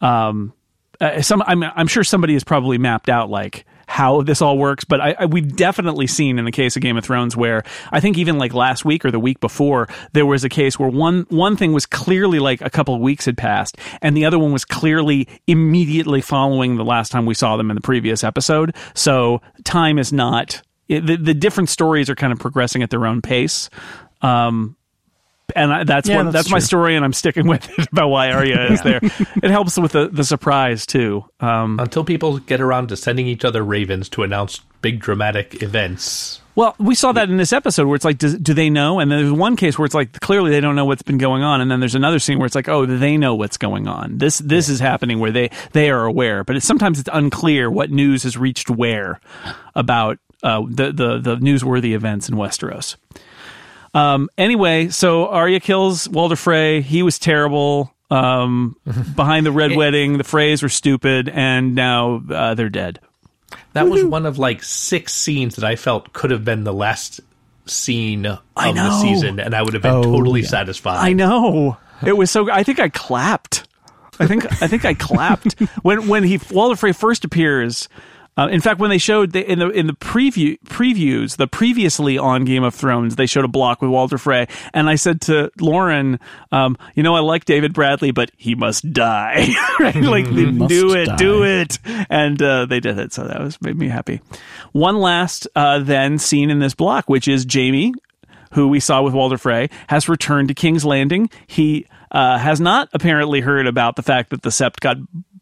Um, uh, some I'm I'm sure somebody has probably mapped out like how this all works, but I, I we've definitely seen in the case of Game of Thrones where I think even like last week or the week before there was a case where one one thing was clearly like a couple of weeks had passed and the other one was clearly immediately following the last time we saw them in the previous episode. So time is not it, the the different stories are kind of progressing at their own pace. Um, and I, that's Yeah, one, that's that's, my story, and I'm sticking [LAUGHS] with it about why Arya is there. It helps with the, the surprise too. Um, Until people get around to sending each other ravens to announce big dramatic events. well, we saw that in this episode where it's like, do, do they know? And then there's one case where it's like clearly they don't know what's been going on, and then there's another scene where it's like, oh, they know what's going on. This this is happening where they they are aware, but it's, sometimes it's unclear what news has reached where about uh, the the the newsworthy events in Westeros. Um, anyway, so Arya kills Walder Frey. He was terrible. Um, [LAUGHS] behind the red wedding, the Freys were stupid, and now uh, they're dead. That was one of like six scenes that I felt could have been the last scene of the season, and I would have been Oh, totally yeah. satisfied. I know it was so. I think I clapped. I think I think I clapped [LAUGHS] when when he Walder Frey first appears. Uh, in fact, when they showed the, in the in the preview previews, the previously on Game of Thrones, they showed a block with Walder Frey, and I said to Lauren, um, "You know, I like David Bradley, but he must die. [LAUGHS] right? Like, must do it, die. do it." And uh, they did it, so that was made me happy. One last uh, then scene in this block, which is Jaime who we saw with Walder Frey, has returned to King's Landing. He uh, has not apparently heard about the fact that the Sept got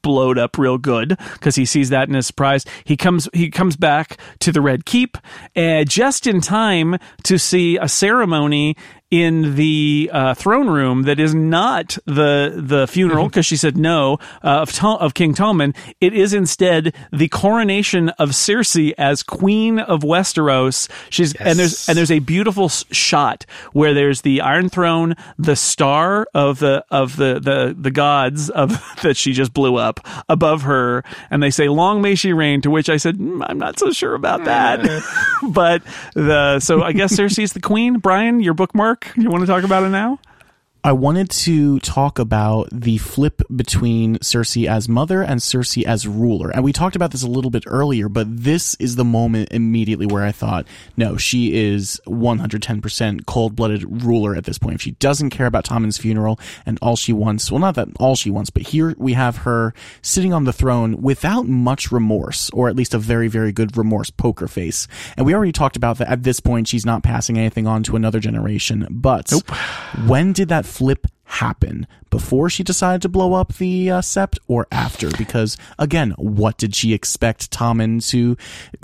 blowed up real good because he sees that in his surprise. He comes he comes back to the Red Keep uh, just in time to see a ceremony in the uh, throne room that is not the the funeral because she said no uh, of Tom, of King Tommen. It is instead the coronation of Cersei as Queen of Westeros. She's and there's and there's a beautiful shot where there's the Iron Throne, the star of the of the the the gods of [LAUGHS] that she just blew up above her, and they say "Long may she reign." To which I said, "Mm, "I'm not so sure about that." [LAUGHS] [LAUGHS] but the so I guess Cersei's the queen. Brian, your bookmark. You want to talk about it now? I wanted to talk about the flip between Cersei as mother and Cersei as ruler. And we talked about this a little bit earlier, but this is the moment immediately where I thought, no, she is 110% cold blooded ruler at this point. If she doesn't care about Tommen's funeral and all she wants, well, not that all she wants, but here we have her sitting on the throne without much remorse, or at least a very, very good remorse poker face. And we already talked about that at this point, she's not passing anything on to another generation. But when did that flip happen? Before she decided to blow up the uh, sept or after? Because again, what did she expect Tommen to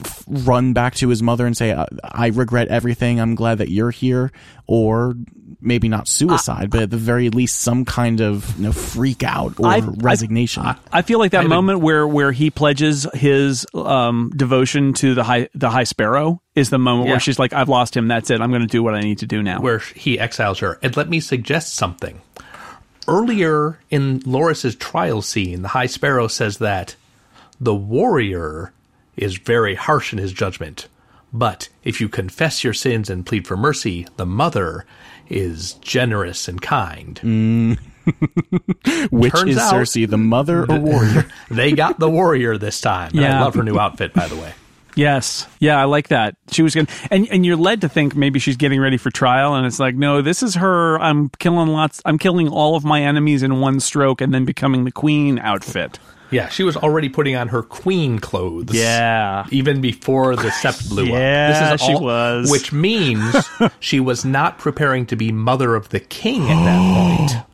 f- run back to his mother and say, I, I regret everything. I'm glad that you're here. Or maybe not suicide, but at the very least, some kind of you know, freak out or I- I- resignation. I feel like that I would- moment where where he pledges his um, devotion to the high the High Sparrow is the moment Yeah. where she's like, "I've lost him. That's it. I'm going to do what I need to do now." where he exiles her. And let me suggest something. Earlier in Loras's trial scene, the High Sparrow says that the warrior is very harsh in his judgment, but if you confess your sins and plead for mercy, the mother is generous and kind. Mm. [LAUGHS] Which turns is out- Cersei, the mother or [LAUGHS] warrior? they got the warrior this time. Yeah. I love her new outfit, by the way. Yes. Yeah, I like that. She was going and, and you're led to think maybe she's getting ready for trial. And it's like, no, this is her. I'm killing lots, I'm killing all of my enemies in one stroke and then becoming the queen outfit. Yeah, she was already putting on her queen clothes. Yeah. Even before the sept blew up. Yeah, up. she was. Which means [LAUGHS] she was not preparing to be mother of the king at that [GASPS] point.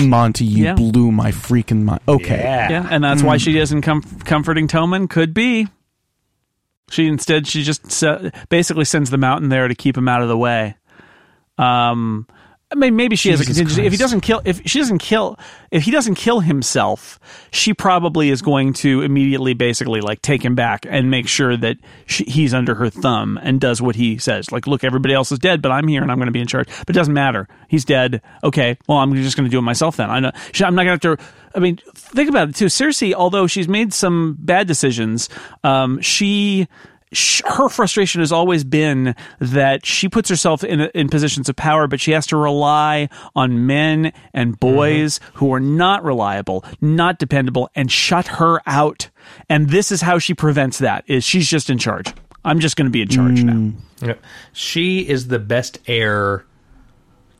Monty, you Yeah. blew my freaking mind. Okay. Yeah. And that's why she isn't com- comforting Tommen. Could be. She instead, she just se- basically sends them out in there to keep him out of the way. Um, I mean, maybe she has a Jesus contingency. If he doesn't kill, if she doesn't kill, if he doesn't kill himself, she probably is going to immediately, basically, like take him back and make sure that she, he's under her thumb and does what he says. Like, look, everybody else is dead, but I'm here and I'm going to be in charge. But it doesn't matter. He's dead. Okay, well, I'm just going to do it myself then. I know. She, I'm not going to have to. I mean, think about it too. Cersei, although she's made some bad decisions, um, she sh- her frustration has always been that she puts herself in in positions of power, but she has to rely on men and mm-hmm. boys who are not reliable, not dependable, and shut her out. And this is how she prevents that: is she's just in charge. I'm just going to be in charge mm. now. Yeah. She is the best heir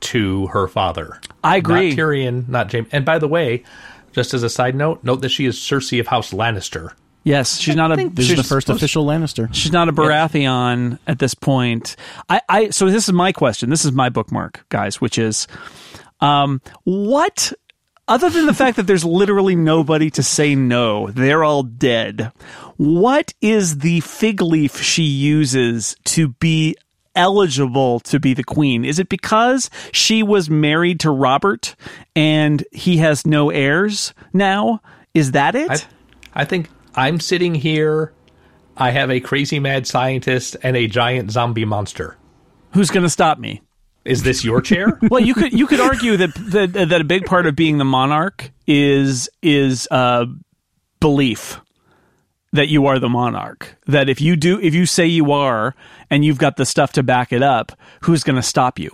to her father. I agree. Not Tyrion, not Jaime. And by the way, just as a side note, note that she is Cersei of House Lannister. Yes, she's not a. This is the first supposed- official Lannister. She's not a Baratheon at this point. I, I so this is my question. This is my bookmark, guys, which is um what other than the fact that there's literally nobody to say no, they're all dead. What is the fig leaf she uses to be eligible to be the queen? Is it because she was married to Robert and he has no heirs now? Is that it? I, I think I'm sitting here. I have a crazy mad scientist and a giant zombie monster. Who's going to stop me? Is this your chair? [LAUGHS] well, you could you could argue that that, that a big part of being the monarch is is uh, belief that you are the monarch. That if you do if you say you are and you've got the stuff to back it up, who's going to stop you?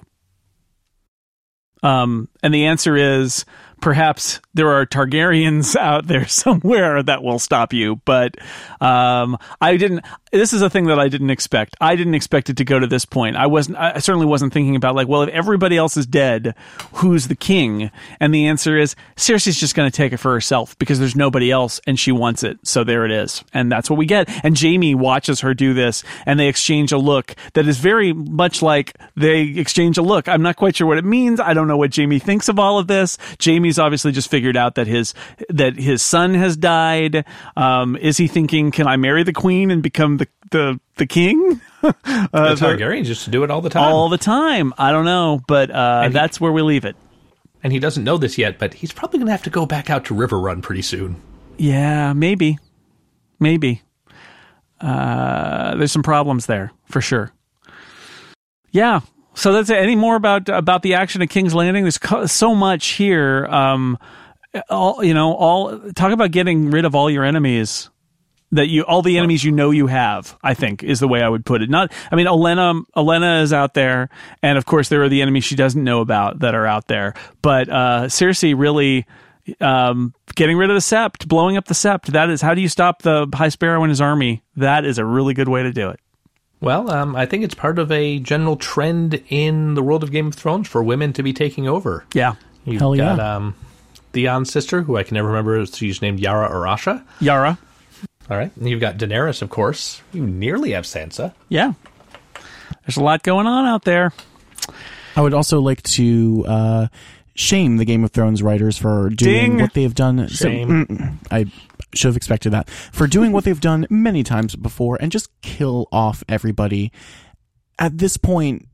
Um, and the answer is perhaps there are Targaryens out there [LAUGHS] somewhere that will stop you, but um, I didn't. This is a thing that I didn't expect. I didn't expect it to go to this point. I wasn't. I certainly wasn't thinking about like, well, if everybody else is dead, who's the king? And the answer is Cersei's just going to take it for herself because there's nobody else, and she wants it. So there it is, and that's what we get. And Jaime watches her do this, and they exchange a look that is very much like they exchange a look. I'm not quite sure what it means. I don't know what Jaime thinks of all of this. Jaime Jaime's obviously just figured out that his that his son has died. Um, is he thinking, can I marry the queen and become the the the king? [LAUGHS] the Targaryens used to do it all the time. all the time. I don't know, but uh, he- that's where we leave it. and he doesn't know this yet, but he's probably going to have to go back out to Riverrun pretty soon. Yeah, maybe, maybe. Uh, there's some problems there for sure. Yeah. So that's it. Any more about about the action at King's Landing? There's co- so much here. Um, all you know, all talk about getting rid of all your enemies that you all the enemies you know you have i think is the way i would put it not i mean olenna olenna is out there and of course there are the enemies she doesn't know about that are out there but uh cersei really um getting rid of the sept blowing up the sept that is how do you stop the high sparrow and his army that is a really good way to do it Well, um, I think it's part of a general trend in the world of Game of Thrones for women to be taking over. yeah You've Hell yeah. got um, Theon's sister, who I can never remember. She's named Yara or Asha. yara All right. And you've got Daenerys, of course. You nearly have Sansa. yeah there's a lot going on out there I would also like to uh, shame the Game of Thrones writers for doing Ding. what they've done. So- Shame. mm, I should have expected that for doing what they've done many times before and just kill off everybody. At this point,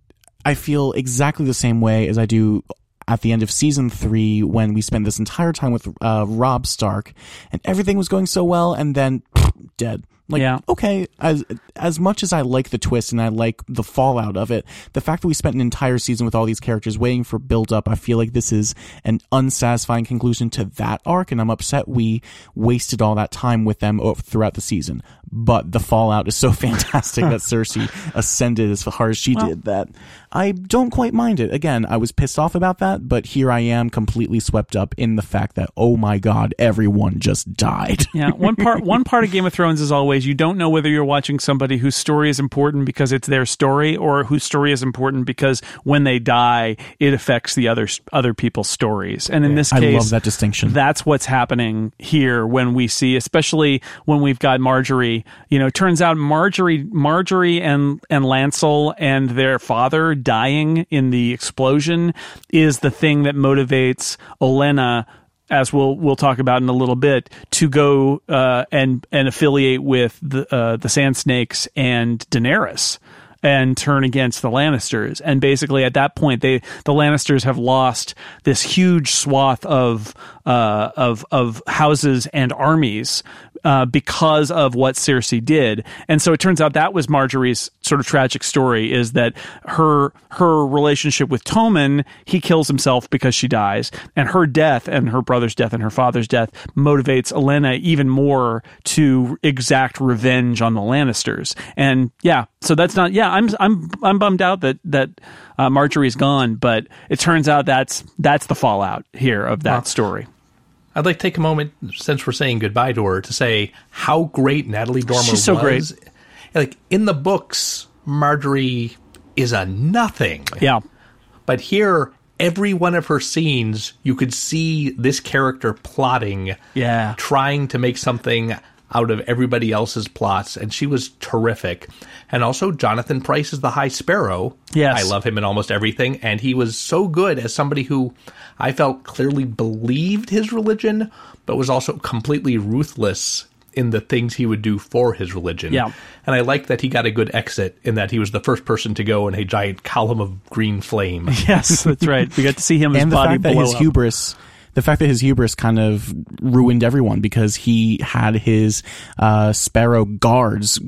I feel exactly the same way as I do at the end of season three when we spent this entire time with uh, Robb Stark and everything was going so well, and then dead. Like, Yeah. okay, as as much as I like the twist and I like the fallout of it, the fact that we spent an entire season with all these characters waiting for build up, I feel like this is an unsatisfying conclusion to that arc, and I'm upset we wasted all that time with them throughout the season. But the fallout is so [LAUGHS] fantastic that Cersei ascended as far as she did that I don't quite mind it. Again, I was pissed off about that, but here I am completely swept up in the fact that oh my god, everyone just died. [LAUGHS] Yeah, one part one part of Game of Thrones is always you don't know whether you're watching somebody whose story is important because it's their story or whose story is important because when they die it affects the other other people's stories. And in this I love that distinction. That's what's happening here when we see especially when we've got Margaery, you know, turns out Margaery Margaery and and Lancel and their father dying in the explosion is the thing that motivates Olenna as we'll we'll talk about in a little bit, to go uh, and and affiliate with the uh, the Sand Snakes and Daenerys and turn against the Lannisters. And basically, at that point, they the Lannisters have lost this huge swath of uh, of of houses and armies uh, because of what Cersei did. And so it turns out that was Margaery's sort of tragic story is that her her relationship with Tommen, he kills himself because she dies, and her death and her brother's death and her father's death motivates Olenna even more to exact revenge on the Lannisters. And yeah, so that's not yeah, I'm I'm I'm bummed out that that uh, Margaery's gone, but it turns out that's that's the fallout here of that story. I'd like to take a moment, since we're saying goodbye to her, to say how great Natalie Dormer She's so was. Like, in the books, Margaery is a nothing. Yeah. But here, every one of her scenes, you could see this character plotting, Yeah. trying to make something out of everybody else's plots, and she was terrific. And also, Jonathan Pryce is the High Sparrow. Yes. I love him in almost everything, and he was so good as somebody who I felt clearly believed his religion, but was also completely ruthless in the things he would do for his religion. Yeah. And I liked that he got a good exit in that he was the first person to go in a giant column of green flame. [LAUGHS] Yes, that's right. We got to see him his and the body fact that his up. hubris the fact that his hubris kind of ruined everyone because he had his uh, sparrow guards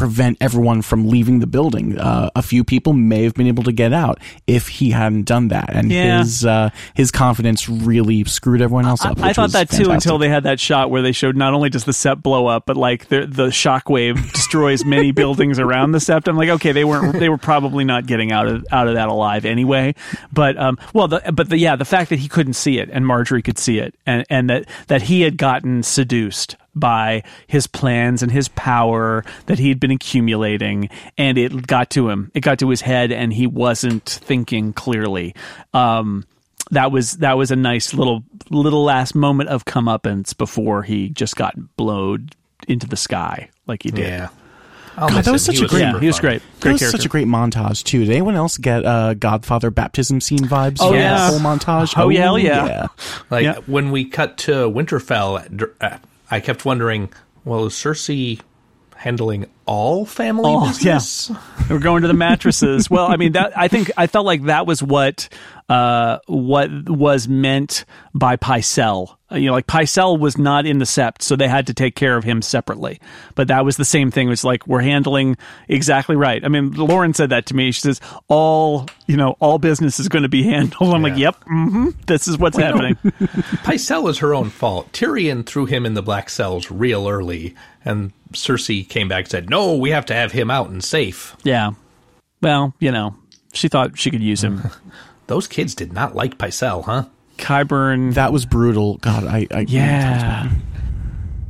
prevent everyone from leaving the building. Uh, a few people may have been able to get out if he hadn't done that, and Yeah. his uh, his confidence really screwed everyone else up. I which thought that too until they had that shot where they showed not only does the sept blow up, but like the the shockwave [LAUGHS] destroys many [LAUGHS] buildings around the sept. I'm like, okay, they weren't they were probably not getting out of out of that alive anyway. But um, well, the, but the yeah, the fact that he couldn't see it and Margaery could see it, and and that that he had gotten seduced by his plans and his power that he'd been accumulating and it got to him it got to his head and he wasn't thinking clearly um that was that was a nice little little last moment of comeuppance before he just got blowed into the sky like he did. Yeah. I'll God, that was him. such a was great- Yeah, he was fun. great. That Great was character. such a great montage too. Did anyone else get uh, Godfather baptism scene vibes? Oh, yeah. that whole montage. Oh, yeah, hell yeah. Like Yeah. when we cut to Winterfell, dr- uh, I kept wondering, well, is Cersei handling all family Oh, business? We're going to the mattresses. well, I mean, that I think I felt like that was what uh, what was meant by Pycelle. Uh, You know, like Pycelle was not in the sept, so they had to take care of him separately. But that was the same thing. It was like we're handling exactly right. I mean, Lauren said that to me. She says all you know, all business is going to be handled. I'm like, Yeah. yep, hmm this is what's happening. [LAUGHS] Pycelle is her own fault. Tyrion threw him in the black cells real early, and Cersei came back and said, "No, Oh, we have to have him out and safe." yeah. Well, you know, she thought she could use him. [LAUGHS] Those kids did not like Pycelle, huh? Qyburn. That was brutal. God, I, I yeah.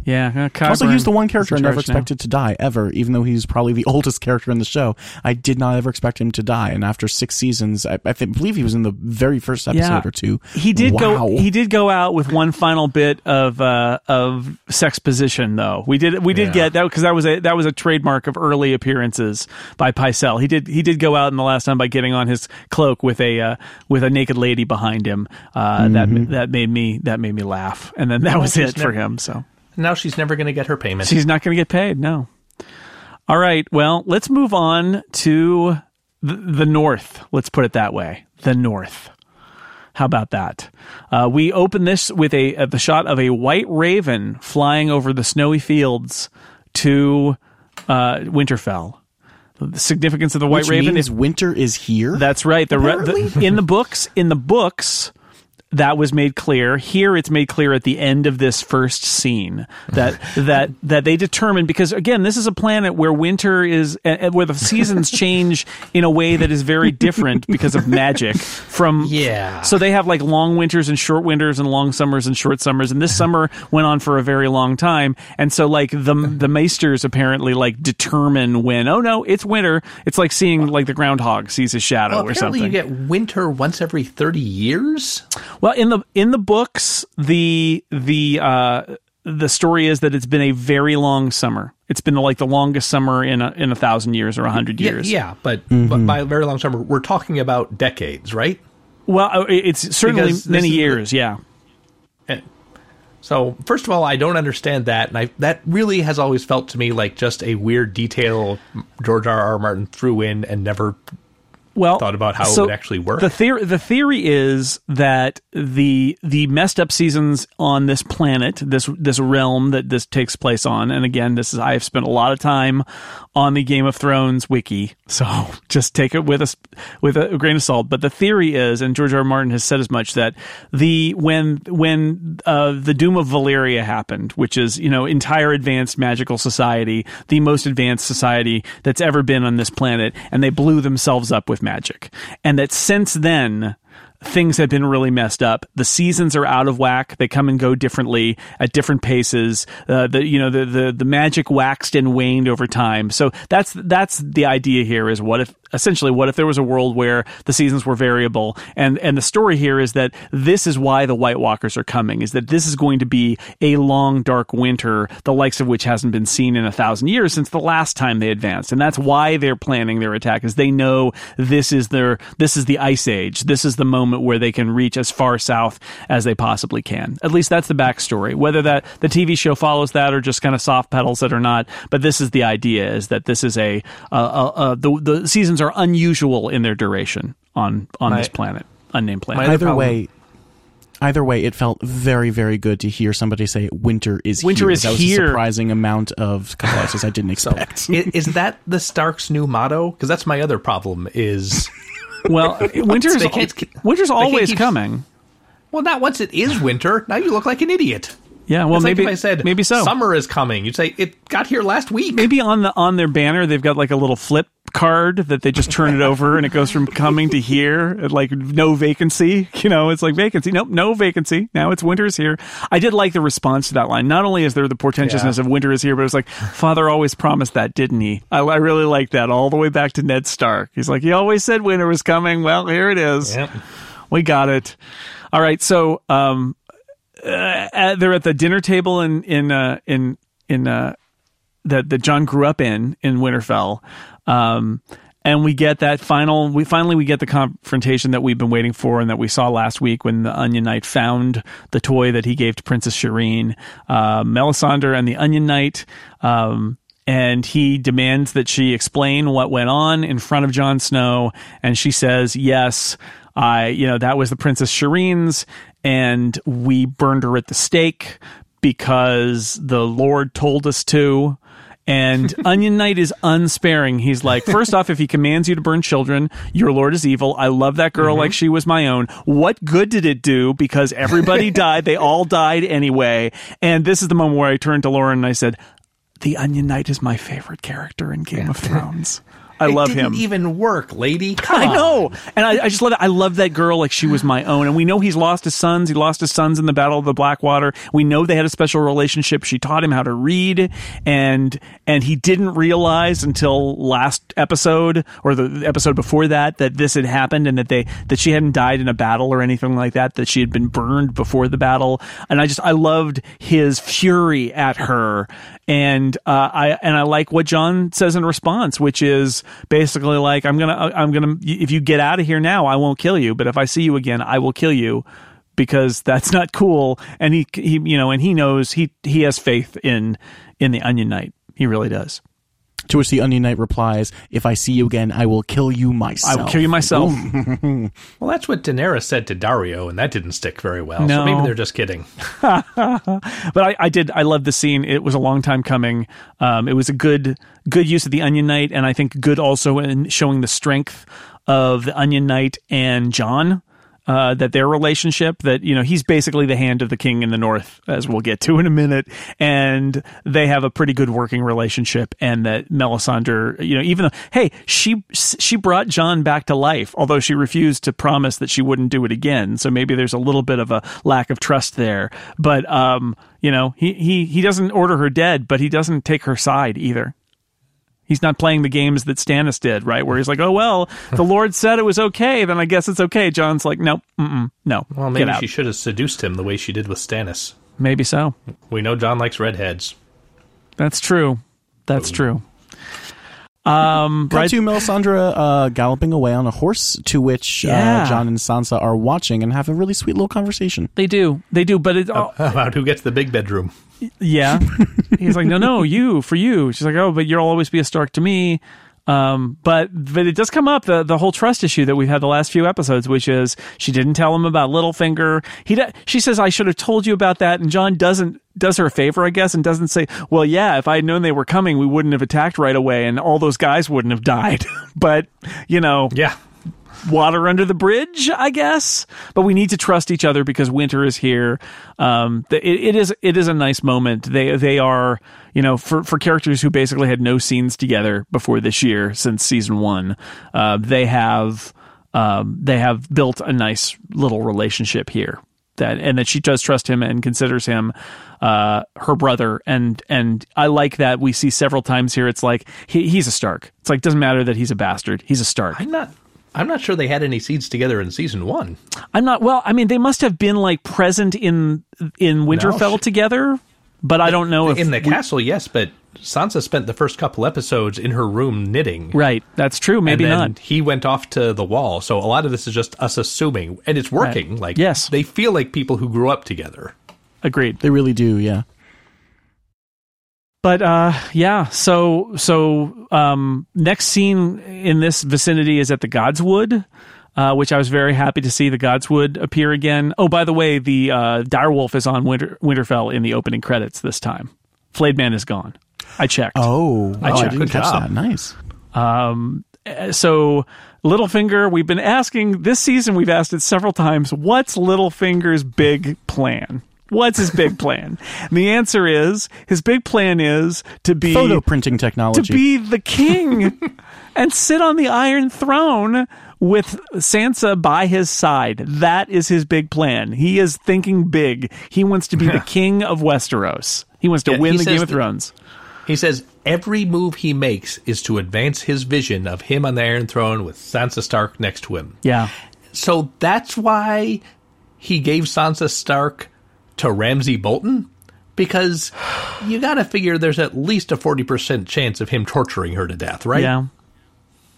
Yeah. Uh, Also, he's the one character I never charge now. expected to die ever, even though he's probably the [LAUGHS] oldest character in the show. I did not ever expect him to die, and after six seasons, I, I think, believe he was in the very first episode or two. He did wow. go. He did go out with one final bit of uh, of sexposition, though. We did. We did Yeah. get that because that was a that was a trademark of early appearances by Pycelle. He did. He did go out in the last time by getting on his cloak with a uh, with a naked lady behind him. Uh, That that made me that made me laugh, and then that was she's it for him. So Now she's never going to get her payment. she's not going to get paid. No. All right. Well, let's move on to the, the North. Let's put it that way. The North. How about that? Uh, we open this with a uh, the shot of a white raven flying over the snowy fields to uh, Winterfell. The significance of the white Which raven means is winter is here. that's right. The, re- the in the books in the books that was made clear. Here it's made clear at the end of this first scene that [LAUGHS] that that they determined because again this is a planet where winter is uh, uh, where the seasons [LAUGHS] change in a way that is very different because of magic from Yeah. So they have like long winters and short winters and long summers and short summers and this summer went on for a very long time and so like the the maesters apparently like determine when oh no it's winter it's like seeing like the groundhog sees a shadow well, or apparently something you get winter once every 30 years. Well, in the in the books, the the uh, the story is that it's been a very long summer. It's been like the longest summer in a in a thousand years or a hundred years. yeah, but, but by very long summer, we're talking about decades, right? Well, uh, it's certainly Because many is the- years. yeah. And so, first of all, I don't understand that, and I that really has always felt to me like just a weird detail George R. R. Martin threw in and never well thought about how it would actually work. The theory the theory is that the the messed up seasons on this planet, this this realm that this takes place on, and again, this is I've spent a lot of time on the Game of Thrones wiki, so [LAUGHS] just take it with us with a grain of salt. But the theory is, and George R. R. Martin has said as much that the when when uh, the Doom of Valyria happened, which is you know entire advanced magical society, the most advanced society that's ever been on this planet, and they blew themselves up with magic, and that since then things have been really messed up. The seasons are out of whack. They come and go differently at different paces. Uh, the you know the, the the magic waxed and waned over time. So that's that's the idea here. Is what if essentially what if there was a world where the seasons were variable and and the story here is that this is why the White Walkers are coming. Is that this is going to be a long dark winter, the likes of which hasn't been seen in a thousand years since the last time they advanced, and that's why they're planning their attack. Is they know this is their this is the ice age. This is the moment where they can reach as far south as they possibly can. At least that's the backstory. Whether that the TV show follows that or just kind of soft pedals it or not, but this is the idea: is that this is a uh, uh, uh, the the seasons are unusual in their duration on on My- this planet, unnamed planet. either problem- way, either way, it felt very, very good to hear somebody say "winter is Winter here." is that was here. a surprising amount of catharsis I didn't [LAUGHS] expect. i- is that the Stark's new motto? Because that's my other problem. Is [LAUGHS] well, [LAUGHS] winter's can't- winter's always keep- coming. well, not once it is winter. Now you look like an idiot. Yeah, well, it's maybe like if I said maybe so. Summer is coming. You'd say it got here last week. maybe on the on their banner they've got like a little flip card that they just turn it over and it goes from coming to here like no vacancy you know it's like vacancy nope no vacancy now it's winter is here i did like the response to that line not only is there the portentousness Yeah. of winter is here but it was like father always promised that didn't he i, I really like that all the way back to ned stark he's like he always said winter was coming well here it is Yep. we got it. All right, so um, uh, uh, they're at the dinner table in in uh, in in uh, that that Jon grew up in in Winterfell. Um, and we get that final we finally we get the confrontation that we've been waiting for and that we saw last week when the onion knight found the toy that he gave to princess shireen uh, melisandre and the onion knight. Um, and he demands that she explain what went on in front of Jon Snow. And she says yes I you know that was the princess Shireen's and we burned her at the stake because the lord told us to and [LAUGHS] Onion Knight is unsparing. He's like, first off, if he commands you to burn children, your lord is evil. I love that girl like mhm. she was my own. What good did it do? Because everybody [LAUGHS] died. They all died anyway. And this is the moment where I turned to Lauren and I said, the Onion Knight is my favorite character in Game of [LAUGHS] Thrones. I it love didn't him. even work, lady. [LAUGHS] Come I on. know, and I, I just love it. I love that girl like she was my own. And we know he's lost his sons. He lost his sons in the Battle of the Blackwater. We know they had a special relationship. She taught him how to read, and and he didn't realize until last episode or the episode before that that this had happened and that they that she hadn't died in a battle or anything like that. That she had been burned before the battle. And I just I loved his fury at her and uh, I and I like what Jon says in response, which is basically like I'm gonna I'm gonna if you get out of here now, I won't kill you, but if I see you again, I will kill you because that's not cool. And he he you know and he knows he he has faith in in the Onion Knight. He really does. To which the Onion Knight replies, "If I see you again, I will kill you myself." I will kill you myself. [LAUGHS] Well, that's what Daenerys said to Daario, and that didn't stick very well. No. So maybe they're just kidding. [LAUGHS] [LAUGHS] but I, I did I love the scene. It was a long time coming. Um, it was a good good use of the Onion Knight, and I think good also in showing the strength of the Onion Knight and Jon. Uh, that their relationship, that you know, he's basically the hand of the king in the north, as we'll get to in a minute, and they have a pretty good working relationship. And that Melisandre, you know, even though, hey, she she brought Jon back to life, although she refused to promise that she wouldn't do it again. So maybe there's a little bit of a lack of trust there. But um, you know, he he he doesn't order her dead, but he doesn't take her side either. He's not playing the games that Stannis did, right? Where he's like, "Oh well, the [LAUGHS] Lord said it was okay, then I guess it's okay." Jon's like, "Nope, no, Well, maybe out." she should have seduced him the way she did with Stannis. maybe so. We know Jon likes redheads. That's true. That's true. Um, Cut right. to Melisandre uh, galloping away on a horse, to which Yeah. uh, Jon and Sansa are watching and have a really sweet little conversation. They do. They do. But it. Oh, About who gets the big bedroom. yeah. [LAUGHS] He's like, no, no, you for you. She's like, oh, but you'll always be a Stark to me. Um, but but it does come up the the whole trust issue that we've had the last few episodes, which is she didn't tell him about Littlefinger. He do- she says I should have told you about that, and Jon doesn't does her a favor, I guess, and doesn't say, well, yeah, if I had known they were coming, we wouldn't have attacked right away, and all those guys wouldn't have died. [LAUGHS] but you know, Yeah. Water under the bridge, I guess. But we need to trust each other because winter is here. Um, it, it is it is a nice moment. They they are you know for for characters who basically had no scenes together before this year since season one. Uh, they have um, they have built a nice little relationship here. That and that she does trust him and considers him uh, her brother and and I like that we see several times here. It's like he, he's a Stark. It's like doesn't matter that he's a bastard. He's a Stark. I'm not. I'm not sure they had any seeds together in season one. I'm not. Well, I mean, they must have been like present in in Winterfell No. together, but I don't know if In the we- castle, yes, but Sansa spent the first couple episodes in her room knitting. right. That's true. Maybe and then not. he went off to the wall. So a lot of this is just us assuming, and it's working. Like Yes. they feel like people who grew up together. Agreed. They really do, yeah. But uh, yeah. So so um, next scene in this vicinity is at the Godswood. Uh, which I was very happy to see the Godswood appear again. Oh, by the way, the uh, direwolf is on Winter, Winterfell in the opening credits this time. Flayed Man is gone. I checked. Oh, I oh, I didn't Good catch job. that. Nice. Um, uh, so Littlefinger, we've been asking this season. We've asked it several times. What's Littlefinger's big plan? What's his big plan? The answer is his big plan is to be Photo printing technology, to be the king [LAUGHS] and sit on the Iron Throne with Sansa by his side. That is his big plan. He is thinking big. He wants to be the [LAUGHS] king of Westeros. He wants to Yeah, win the Game of that- Thrones. He says every move he makes is to advance his vision of him on the Iron Throne with Sansa Stark next to him. Yeah. So that's why he gave Sansa Stark to Ramsay Bolton because you got to figure there's at least a 40% chance of him torturing her to death, right? Yeah.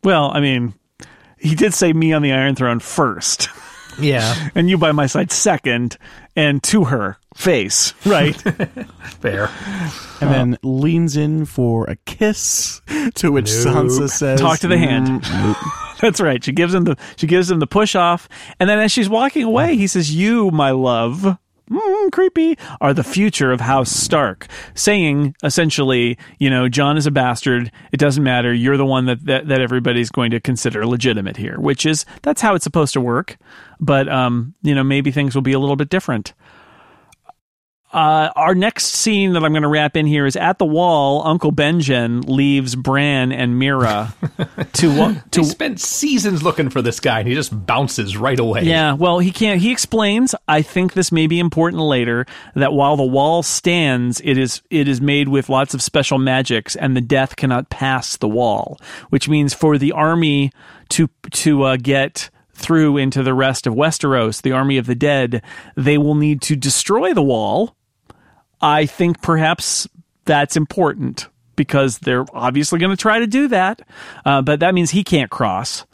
Well, I mean, he did say me on the Iron Throne first, Yeah. [LAUGHS] and you by my side second, and to her face, right? [LAUGHS] Fair. and then leans in for a kiss, to which Sansa says, Talk to the hand. Mm, [LAUGHS] That's right. She gives him the she gives him the push off, and then as she's walking away, he says, "You, my love." Mm, creepy are the future of House Stark, saying essentially, you know, Jon is a bastard. It doesn't matter. You're the one that, that, that everybody's going to consider legitimate here, which is that's how it's supposed to work. But um, you know, maybe things will be a little bit different. Uh, our next scene that I'm going to wrap in here is at the wall. Uncle Benjen leaves Bran and Meera [LAUGHS] to to spent seasons looking for this guy, and he just bounces right away. yeah, well, he can't. He explains. I think this may be important later. That while the wall stands, it is it is made with lots of special magics, and the death cannot pass the wall. Which means for the army to to uh, get through into the rest of Westeros, the army of the dead, they will need to destroy the wall. I think perhaps that's important because they're obviously going to try to do that, uh, but that means he can't cross.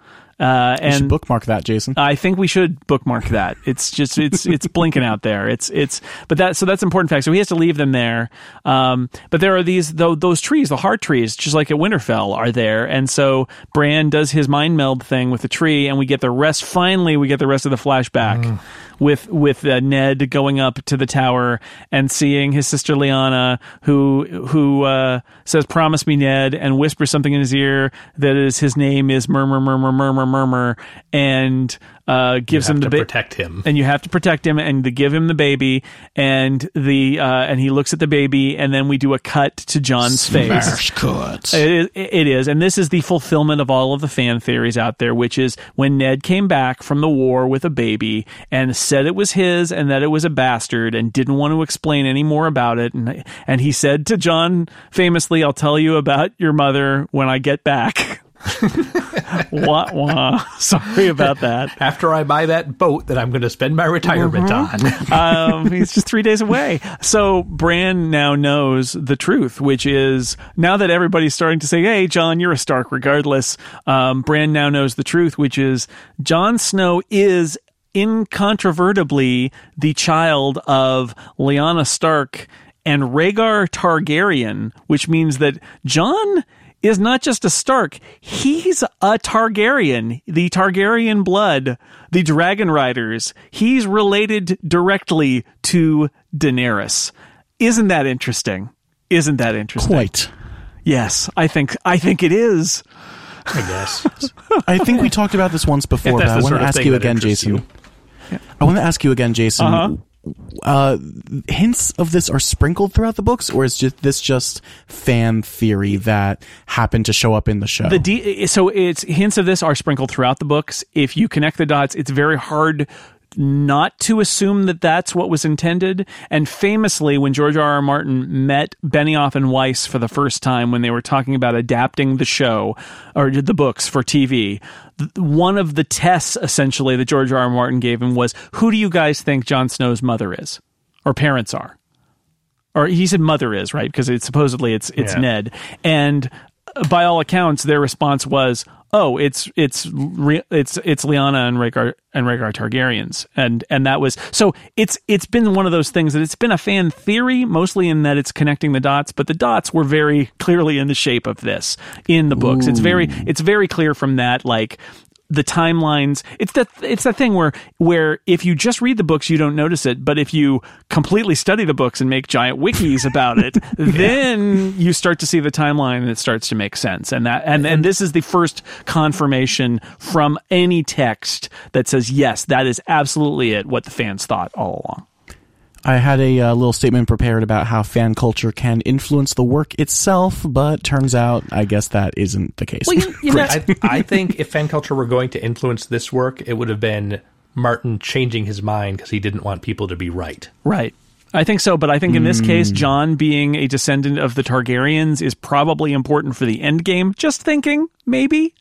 Uh, and bookmark that, Jason. I think we should bookmark that. It's just it's it's blinking out there. It's it's but that so that's important fact. So he has to leave them there. Um, but there are these though those trees, the heart trees, just like at Winterfell, are there. And so Bran does his mind meld thing with the tree, and we get the rest. Finally, we get the rest of the flashback with with uh, Ned going up to the tower and seeing his sister Lyanna, who who uh, says, "Promise me, Ned," and whispers something in his ear that is his name is murmur murmur murmur murmur, and uh, gives have him the to ba- protect him. and you have to protect him and to give him the baby and the uh, and he looks at the baby and then we do a cut to Jon's face. cuts. It, it is, and this is the fulfillment of all of the fan theories out there, which is when Ned came back from the war with a baby and said it was his and that it was a bastard and didn't want to explain any more about it, and and he said to Jon famously, "I'll tell you about your mother when I get back." [LAUGHS] [LAUGHS] wah wah. Sorry about that. After I buy that boat that I'm going to spend my retirement Mm-hmm. on. [LAUGHS] um, he's just three days away. So Bran now knows the truth, which is now that everybody's starting to say, "Hey, Jon, you're a Stark." Regardless, um, Bran now knows the truth, which is Jon Snow is incontrovertibly the child of Lyanna Stark and Rhaegar Targaryen, which means that Jon is not just a Stark, he's a Targaryen, the Targaryen blood, the dragon riders. He's related directly to Daenerys. Isn't that interesting? Isn't that interesting? Quite. Yes, I think I think it is. I guess. [LAUGHS] I think we talked about this once before, but I want to ask you again, Jason. I want to ask you again, Jason. Uh, hints of this are sprinkled throughout the books, or is just this just fan theory that happened to show up in the show? The so it's hints of this are sprinkled throughout the books. If you connect the dots, it's very hard not to assume that that's what was intended. And famously, when George R. R. Martin met Benioff and Weiss for the first time when they were talking about adapting the show or the books for TV, one of the tests essentially that George R. R. Martin gave him was, "Who do you guys think Jon Snow's mother is, or parents are?" or he said mother is right because it's supposedly it's it's Yeah. Ned, and uh, by all accounts, their response was, "Oh, it's it's it's it's Lyanna and Rhaegar and Rhaegar Targaryens," and and that was so it's it's been one of those things that it's been a fan theory mostly in that it's connecting the dots, but the dots were very [LAUGHS] clearly in the shape of this in the books. It's very it's very clear from that like the timelines. It's that it's that thing where where if you just read the books you don't notice it. But if you completely study the books and make giant wikis about it [LAUGHS] then you start to see the timeline and it starts to make sense. And that and and this is the first confirmation from any text that says yes that is absolutely it what the fans thought all along I had a uh, little statement prepared about how fan culture can influence the work itself, but turns out, I guess that isn't the case. Well, you I, I think if fan culture were going to influence this work, it would have been Martin changing his mind because he didn't want people to be right. Right. I think so, but I think in this case, Jon being a descendant of the Targaryens is probably important for the end game. Just thinking, maybe.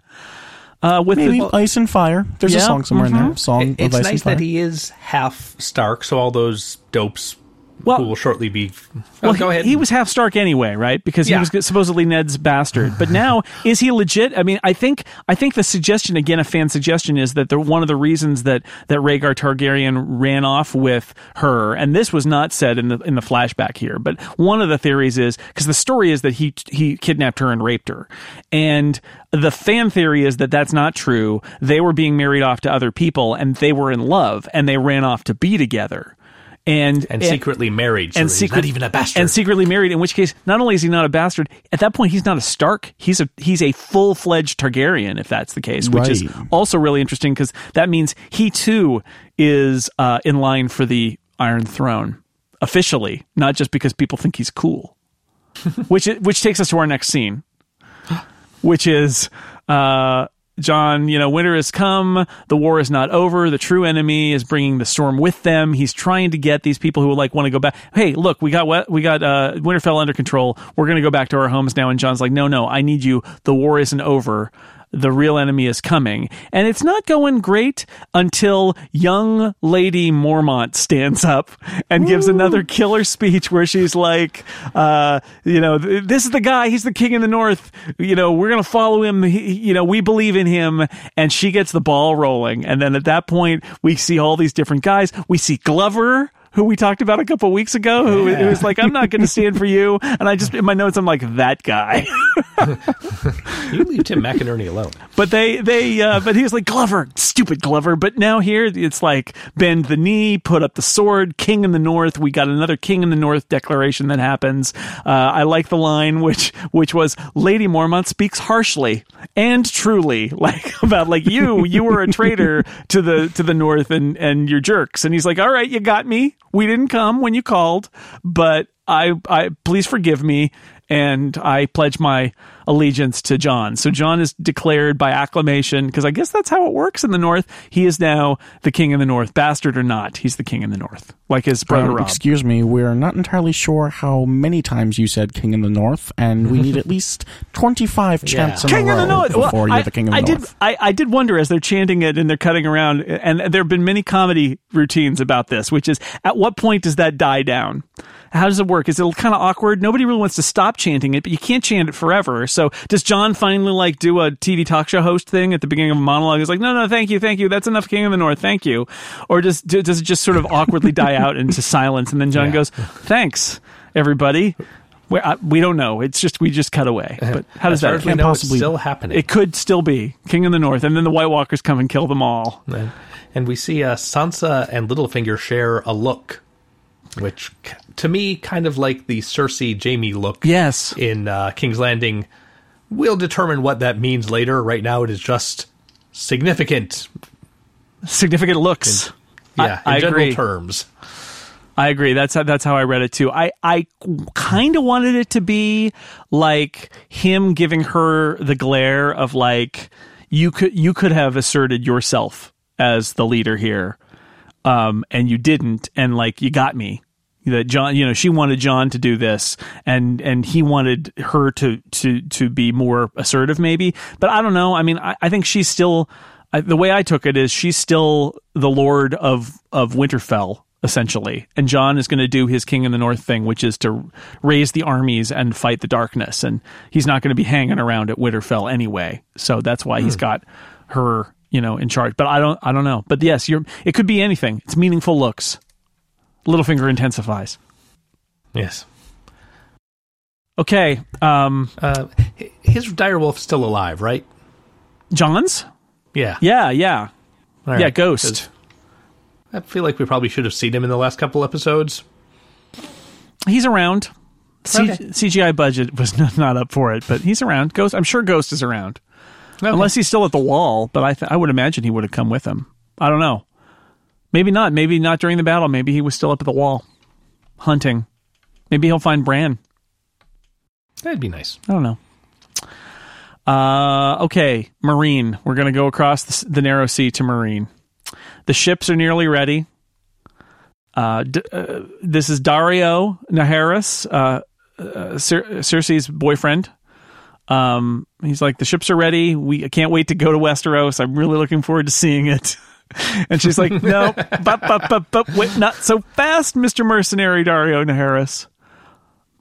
Uh, with Maybe the, Ice and Fire. There's a song somewhere in there. Song It- of it's Ice nice and Fire. that he is half Stark, so all those dopes Well- who will shortly be. Oh, Well, go he, ahead. he was half Stark anyway, right? Because he was supposedly Ned's bastard. But now, [SIGHS] is he legit? I mean, I think I think the suggestion again, a fan suggestion, is that the one of the reasons that that Rhaegar Targaryen ran off with her, and this was not said in the in the flashback here, but one of the theories is because the story is that he he kidnapped her and raped her, and the fan theory is that that's not true. They were being married off to other people, and they were in love, and they ran off to be together. And, and secretly married. So and he's secret, not even a bastard. and secretly married. In which case, not only is he not a bastard, at that point he's not a Stark. He's a he's a full fledged Targaryen. If that's the case, which is also really interesting because that means he too is uh, in line for the Iron Throne officially, not just because people think he's cool. [LAUGHS] which which takes us to our next scene, which is. Uh, Jon, you know, winter has come. The war is not over. The true enemy is bringing the storm with them. He's trying to get these people who like want to go back. Hey, look, we got what we got. Uh, Winterfell under control. We're going to go back to our homes now. And Jon's like, no, no, I need you. The war isn't over. The real enemy is coming, and it's not going great until young Lady Mormont stands up and gives another killer speech where she's like, uh, you know, this is the guy. He's the king in the north. You know, we're gonna follow him. He, you know, we believe in him. And she gets the ball rolling, and then at that point, we see all these different guys. We see Glover. Who we talked about a couple weeks ago, who, who was like, "I'm not going to stand for you," and I just in my notes, I'm like, "That guy." [LAUGHS] you leave Tim McInnerny alone. But they they uh, but he was like Glover, stupid Glover. But now here it's like bend the knee, put up the sword, king in the north. We got another king in the north declaration that happens. Uh, I like the line which which was Lady Mormont speaks harshly and truly, [LAUGHS] like about like you you were a traitor to the to the north and and you're jerks. And he's like, all right, you got me. We didn't come when you called, but I I please forgive me and I pledge my allegiance to Jon. So Jon is declared by acclamation because I guess that's how it works in the North. He is now the king in the North, bastard or not. He's the king in the North, like his brother Robb. excuse me, we're not entirely sure how many times you said King in the North, and we need [LAUGHS] at least 25 chants in King a of row the North. before Well, you're I, the King of the I North. did. I, I did wonder as they're chanting it and they're cutting around, and there have been many comedy routines about this, which is at what point does that die down? How does it work? Is it kind of awkward? Nobody really wants to stop chanting it, but you can't chant it forever. So does Jon finally like do a TV talk show host thing at the beginning of a monologue? He's like, no, no, thank you, thank you. That's enough King of the North, thank you. Or does does it just sort of awkwardly die out into [LAUGHS] silence, and then Jon Yeah. goes, thanks, everybody. We, I, we don't know. It's just we just cut away. But [LAUGHS] how does that? as can't possibly- still happening. It could still be King of the North, and then the White Walkers come and kill them all. And, and we see uh, Sansa and Littlefinger share a look, which to me kind of like the Cersei Jaime look Yes. in uh, King's Landing. We'll determine what that means later. Right now, it is just significant. Significant looks. Yeah, I- in I general agree. terms. I agree. That's how, that's how I read it too. I I kind of wanted it to be like him giving her the glare of like you could you could have asserted yourself as the leader here, um, and you didn't, and like you got me. That Jon, you know, she wanted Jon to do this, and and he wanted her to to to be more assertive, maybe. But I don't know. I mean, I, I think she's still. I, the way I took it is she's still the lord of of Winterfell essentially, and Jon is going to do his King in the North thing, which is to raise the armies and fight the darkness, and he's not going to be hanging around at Winterfell anyway. So that's why he's hmm. got her, you know, in charge. But I don't, I don't know. But yes, you're. It could be anything. It's meaningful looks. Littlefinger intensifies. Yes. Okay, um, Uh, h- his direwolf's still alive, right? Jon's. Yeah. Yeah, yeah, All right. yeah. Ghost. I feel like we probably should have seen him in the last couple episodes. He's around. C- Okay. CGI budget was not, [LAUGHS] not up for it, but he's around. Ghost. I'm sure Ghost is around. Okay. Unless he's still at the wall, but I th- I would imagine he would have come with him. I don't know. Maybe not. Maybe not during the battle. Maybe he was still up at the wall hunting. Maybe he'll find Bran. That'd be nice. I don't know. Uh, okay, Meereen. We're going to go across the, the narrow sea to Meereen. The ships are nearly ready. Uh, d- uh, this is Daario Naharis, uh, uh, Cer- Cersei's boyfriend. Um, he's like, the ships are ready. We I can't wait to go to Westeros. I'm really looking forward to seeing it. [LAUGHS] [LAUGHS] And she's like, no, but, but, but, but, wait, not so fast, Mr. Mercenary Daario Naharis.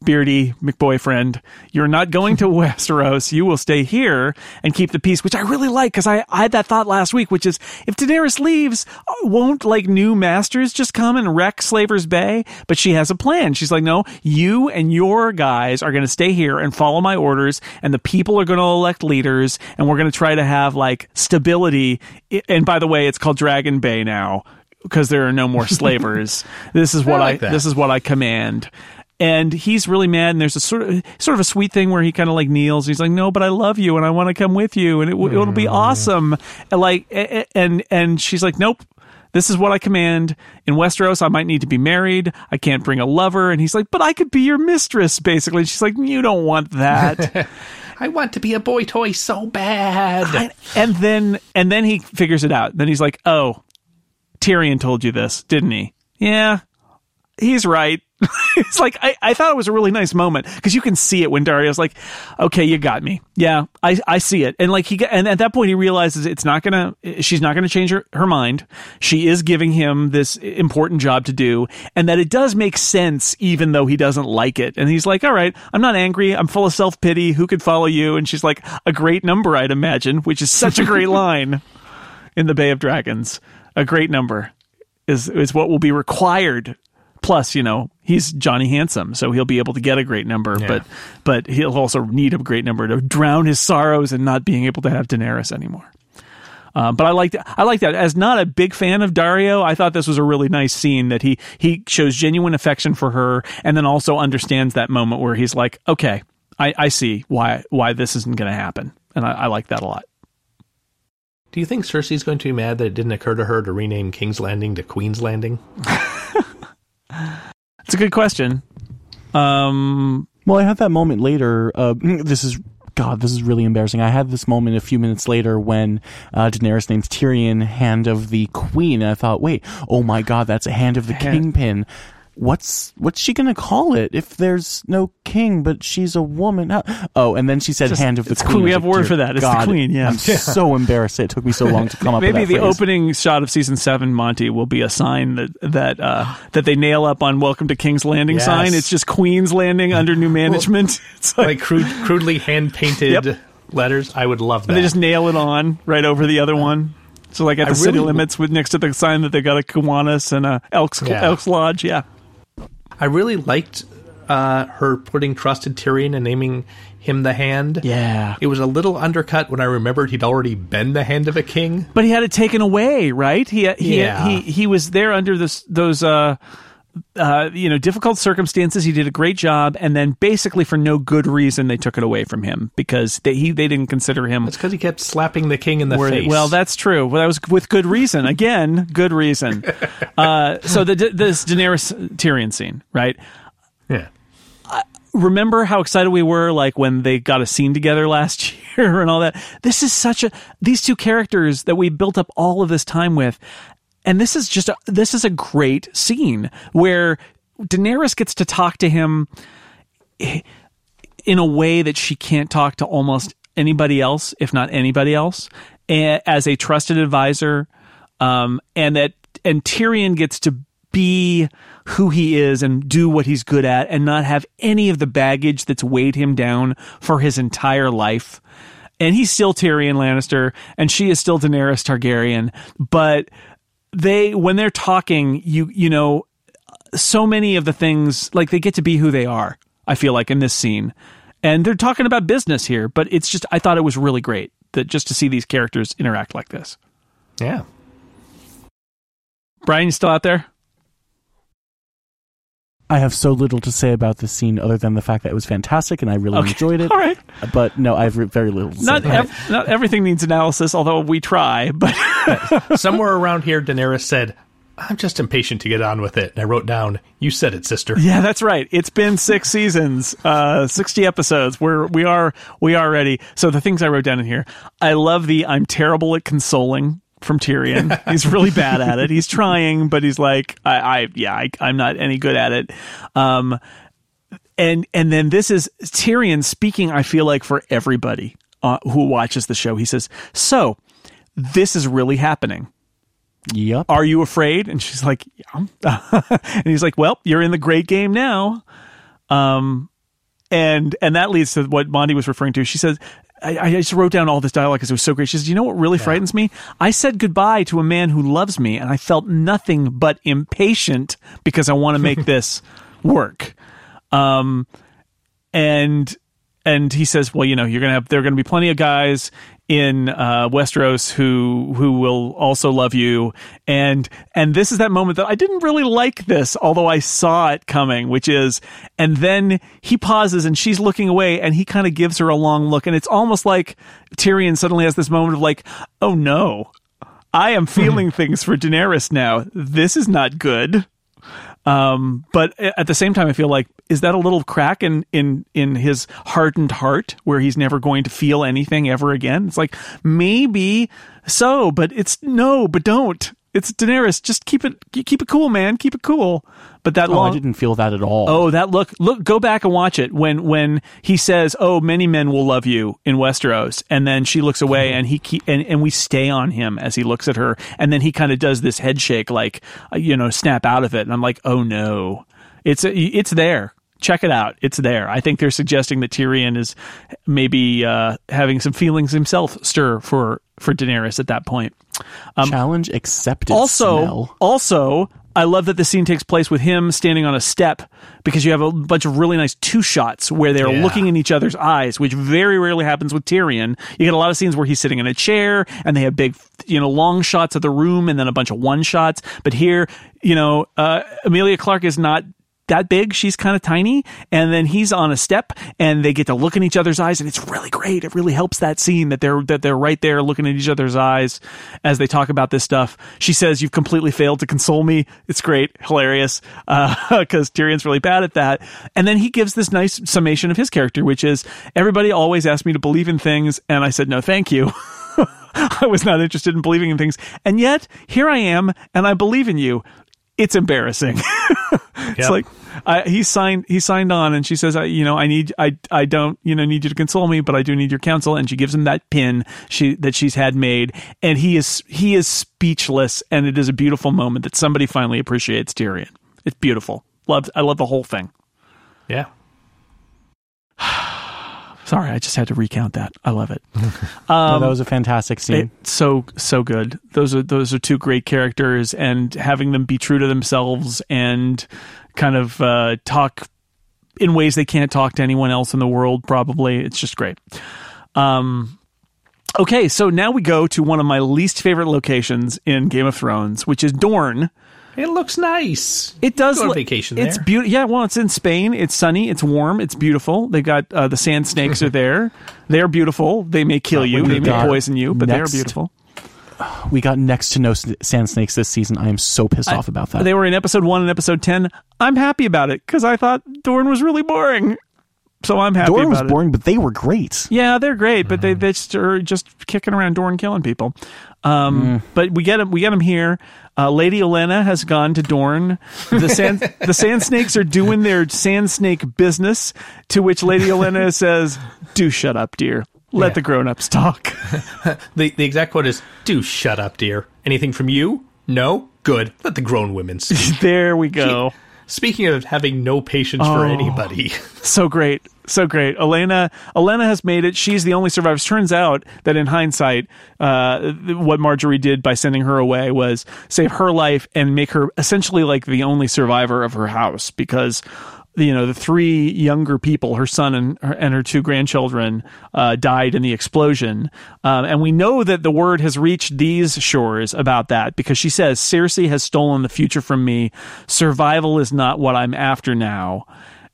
Beardy McBoyfriend, you're not going to [LAUGHS] Westeros. You will stay here and keep the peace, which I really like because I, I had that thought last week, which is if Daenerys leaves, won't like new masters just come and wreck Slaver's Bay? But she has a plan. She's like, no, you and your guys are going to stay here and follow my orders, and the people are going to elect leaders, and we're going to try to have like stability. And by the way, it's called Dragon Bay now because there are no more slavers. [LAUGHS] this is what I, like that. this is what I command. And he's really mad, and there's a sort of sort of a sweet thing where he kind of like kneels. He's like, "No, but I love you, and I want to come with you, and it, w it'll be hmm. awesome." And like, and and she's like, "Nope, this is what I command. In Westeros, I might need to be married. I can't bring a lover." And he's like, "But I could be your mistress, basically." And she's like, "You don't want that." [LAUGHS] I want to be a boy toy so bad. I- and then and then he figures it out. Then he's like, "Oh, Tyrion told you this, didn't he?" Yeah, he's right. [LAUGHS] it's like I, I thought it was a really nice moment because you can see it when Daario's like, "Okay, you got me. Yeah, I, I see it." And like he and at that point he realizes it's not gonna she's not gonna change her, her mind. She is giving him this important job to do, and that it does make sense even though he doesn't like it. And he's like, "All right, I'm not angry. I'm full of self pity. Who could follow you?" And she's like, "A great number, I'd imagine," which is such a great [LAUGHS] line in the Bay of Dragons. A great number is is what will be required. Plus, you know, he's Johnny Handsome, so he'll be able to get a great number, Yeah. but but he'll also need a great number to drown his sorrows and not being able to have Daenerys anymore. Um, but I like I like that. As not a big fan of Daario, I thought this was a really nice scene that he he shows genuine affection for her, and then also understands that moment where he's like, okay, I, I see why why this isn't going to happen, and I, I like that a lot. Do you think Cersei's going to be mad that it didn't occur to her to rename King's Landing to Queen's Landing? [LAUGHS] It's a good question. Um, Well, I had that moment later. Uh, [CLEARS THROAT] this is God. This is really embarrassing. I had this moment a few minutes later when uh, Daenerys names Tyrion Hand of the Queen, and I thought, wait, oh my God, that's a Hand of the Hand- Kingpin. What's what's she gonna call it if there's no king, but she's a woman? Oh, and then she said Just- Hand of the it's Queen. Queen. We have a like, word for that. It's the Queen, yeah." I'm [LAUGHS] so embarrassed. It took me so long to come up. maybe with the that phrase. opening shot of season seven, Monty, will be a sign that that uh, that they nail up on "Welcome to King's Landing" Yes. sign. It's just Queen's Landing under new management. [LAUGHS] it's like, Like crude, crudely hand painted Yep. letters? I would love that. they just nail it on right over the other one. So like at I the city really- limits, with next to the sign that they got a Kiwanis and a Elks Yeah. Elks Lodge. Yeah, I really liked uh, her putting trust in Tyrion and naming him the Hand. yeah. It was a little undercut when I remembered he'd already been the Hand of a King. But he had it taken away, right? He he Yeah. he he was there under this those uh uh you know difficult circumstances. He did a great job, and then basically for no good reason they took it away from him because they he they didn't consider him. It's because he kept slapping the king in the worthy. face. Well, that's true. Well, that was with good reason. [LAUGHS] Again, good reason. [LAUGHS] Uh, so the this Daenerys Tyrion scene, right? yeah. remember how excited we were like when they got a scene together [LAUGHS] last year and all that this is such a these two characters that we built up all of this time with and this is just a this is a great scene where Daenerys gets to talk to him in a way that she can't talk to almost anybody else, if not anybody else, as a trusted advisor, um, and that and Tyrion gets to be who he is and do what he's good at, and not have any of the baggage that's weighed him down for his entire life. And he's still Tyrion Lannister, and she is still Daenerys Targaryen, but they when they're talking, you you know, so many of the things like they get to be who they are i feel like in this scene. And they're talking about business here but it's just i thought it was really great that just to see these characters interact like this. Yeah. brian you still out there I have so little to say about this scene other than the fact that it was fantastic and I really Okay. enjoyed it. all right But no, I have re- very little to not say. ev- not everything needs analysis although we try but [LAUGHS] Somewhere around here, Daenerys said, I'm just impatient to get on with it. And I wrote down, You said it, sister. yeah that's right it's been six seasons uh 60 episodes we're we are we are ready so the things i wrote down in here i love the i'm terrible at consoling from Tyrion. He's really bad at it. He's [LAUGHS] trying, but he's like, I, I yeah, I, I'm not any good at it. Um, and and then this is Tyrion speaking. I feel like for everybody uh, who watches the show, he says, "So this is really happening." Yep. Are you afraid? And she's like, Yeah. [LAUGHS] and he's like, Well, you're in the great game now. Um, and and that leads to what Mondi was referring to. She says, I, I just wrote down all this dialogue because it was so great. She says, "You know what really frightens me? I said goodbye to a man who loves me, and I felt nothing but impatient because I want to make [LAUGHS] this work." Um, and and he says, "Well, you know, you're gonna have there are gonna be plenty of guys in uh, Westeros who who will also love you." And and this is that moment that I didn't really like this, although I saw it coming, which is, and then he pauses and she's looking away, and he kind of gives her a long look, and it's almost like Tyrion suddenly has this moment of like, "Oh no." I am [LAUGHS] feeling things for Daenerys now. This is not good. Um, but at the same time, I feel like is that a little crack in in in his hardened heart where he's never going to feel anything ever again? It's like maybe so, but it's no, but don't. It's Daenerys. Just keep it keep it cool, man. Keep it cool. But that Oh, long I didn't feel that at all. Oh, that look! Look, go back and watch it when when he says, "Oh, many men will love you in Westeros," and then she looks away, and he keep, and and we stay on him as he looks at her, and then he kind of does this head shake, like uh, you know, snap out of it, and I'm like, "Oh no, it's it's there." Check it out. It's there. I think they're suggesting that Tyrion is maybe uh, having some feelings himself stir for for Daenerys at that point. Challenge accepted. um, Also, Snell. also, I love that the scene takes place with him standing on a step because you have a bunch of really nice two shots where they're Yeah. looking in each other's eyes, which very rarely happens with Tyrion. You get a lot of scenes where he's sitting in a chair and they have big, you know, long shots of the room and then a bunch of one shots. But here, you know, uh, Emilia Clarke is not that big. She's kind of tiny. And then he's on a step and they get to look in each other's eyes and it's really great. It really helps that scene that they're, that they're right there looking at each other's eyes as they talk about this stuff. She says, you've completely failed to console me. It's great. Hilarious. Uh, [LAUGHS] cause Tyrion's really bad at that. And then he gives this nice summation of his character, which is everybody always asked me to believe in things. And I said, no, thank you. [LAUGHS] I was not interested in believing in things. And yet here I am and I believe in you. It's embarrassing. [LAUGHS] it's like I, he signed he signed on and she says I, you know I need I I don't you know need you to console me but I do need your counsel and she gives him that pin she that she's had made and he is he is speechless and it is a beautiful moment that somebody finally appreciates Tyrion. It's beautiful. Loved I love the whole thing. Yeah. Sorry, I just had to recount that. I love it. [LAUGHS] No, that was a fantastic scene. It, so so good. Those are those are two great characters, and having them be true to themselves and kind of uh, talk in ways they can't talk to anyone else in the world. Probably, it's just great. Um, okay, so now we go to one of my least favorite locations in Game of Thrones, which is Dorne. It looks nice. It does Go on look- vacation It's beautiful. Yeah, well, it's in Spain. It's sunny. It's warm. It's beautiful. They got uh, the sand snakes are there. [LAUGHS] They're beautiful. They may kill you. They may poison you, but they're beautiful. [SIGHS] we got next to no sand snakes this season. I am so pissed off about that. They were in episode one and episode ten. I'm happy about it because I thought Dorne was really boring. So I'm happy Dorne was about it. boring, but they were great. Yeah, they're great, but they they just are just kicking around Dorne, killing people. Um, But we get them. We get them here. Uh, Lady Olenna has gone to Dorne. The sand the sand snakes are doing their sand snake business. To which Lady Olenna [LAUGHS] says, "Do shut up, dear. Let Yeah. the grown ups talk." [LAUGHS] [LAUGHS] The the exact quote is, "Do shut up, dear. Anything from you? No. Good. Let the grown women speak." there we go. Speaking of having no patience for anybody, so great so great. Olenna olenna has made it. She's the only survivor. Turns out that in hindsight uh, what margaery did by sending her away was save her life and make her essentially like the only survivor of her house because you know the three younger people her son and her, and her two grandchildren uh, died in the explosion. Um, and we know that the word has reached these shores about that because she says cersei has stolen the future from me. Survival is not what i'm after now.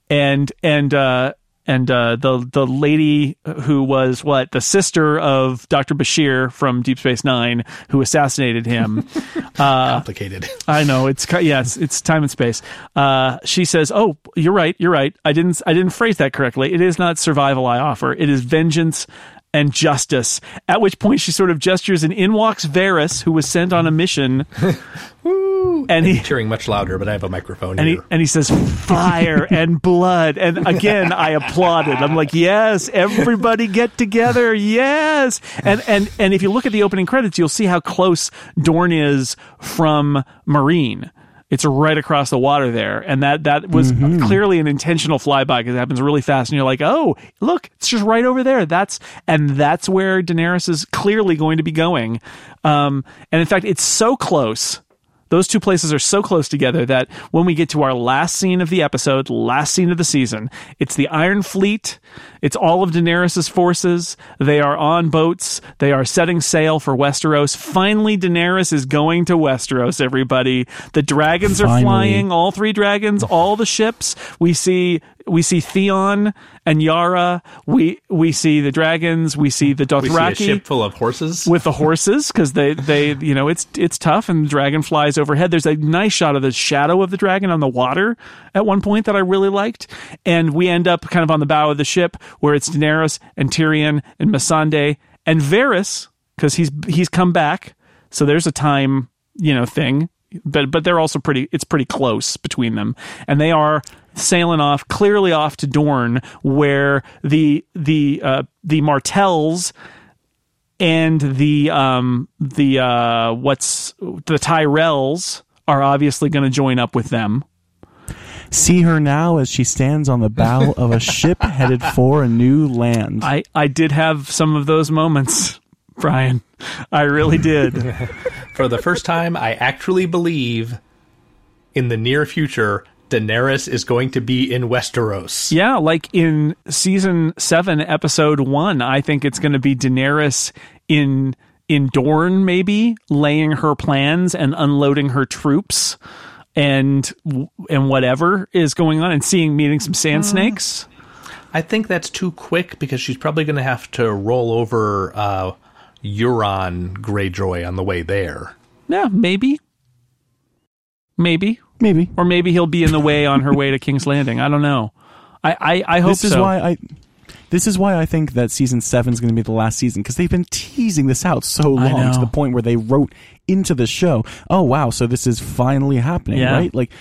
And and uh and uh, the the lady who was what the sister of Dr. Bashir from Deep Space Nine, who assassinated him. [LAUGHS] uh, complicated. I know it's yes, it's time and space. Uh, she says, "Oh, you're right, you're right. I didn't I didn't phrase that correctly. It is not survival I offer. It is vengeance." And justice. At which point she sort of gestures, and in walks Varys, who was sent on a mission [LAUGHS] [LAUGHS] and he cheering much louder, but I have a microphone and he here. and he says fire [LAUGHS] and blood and again I applauded. I'm like, "Yes, everybody get together. Yes." And and and if you look at the opening credits, you'll see how close Dorne is from Meereen. It's right across the water there, and that that was clearly an intentional flyby because it happens really fast, and you're like, "Oh, look, it's just right over there." That's and that's where Daenerys is clearly going to be going. Um, and in fact, it's so close those two places are so close together that when we get to our last scene of the episode, last scene of the season, it's the Iron Fleet. It's all of Daenerys' forces. They are on boats. They are setting sail for Westeros. Finally, Daenerys is going to Westeros, everybody. The dragons are flying, all three dragons, all the ships. We see we see Theon and Yara. We we see the dragons. We see the we see a Dothraki ship full of horses. with the horses because they they [LAUGHS] you know it's it's tough and the dragon flies overhead. There's a nice shot of the shadow of the dragon on the water at one point that I really liked, and we end up kind of on the bow of the ship where it's Daenerys and Tyrion and Missandei and Varys because he's he's come back. So there's a time you know thing, but but they're also pretty. It's pretty close between them, and they are sailing off clearly off to Dorne where the the uh, the Martells and the um the uh what's the Tyrells are obviously going to join up with them. See her now as she stands on the bow of a ship [LAUGHS] headed for a new land. I I did have some of those moments, Brian. I really did. [LAUGHS] For the first time, I actually believe in the near future, Daenerys is going to be in Westeros. yeah, like in season 7 episode 1, I think it's going to be Daenerys in in Dorne maybe laying her plans and unloading her troops and and whatever is going on and seeing meeting some sand snakes. I think that's too quick because she's probably going to have to roll over uh, Euron Greyjoy on the way there. Yeah, maybe. Maybe. Maybe. or maybe he'll be in the way on her way to King's Landing. I don't know. I I, I hope This is so. why I. This is why I think that season seven is going to be the last season because they've been teasing this out so long to the point where they wrote into the show, "Oh wow, so this is finally happening, Yeah. right?" Like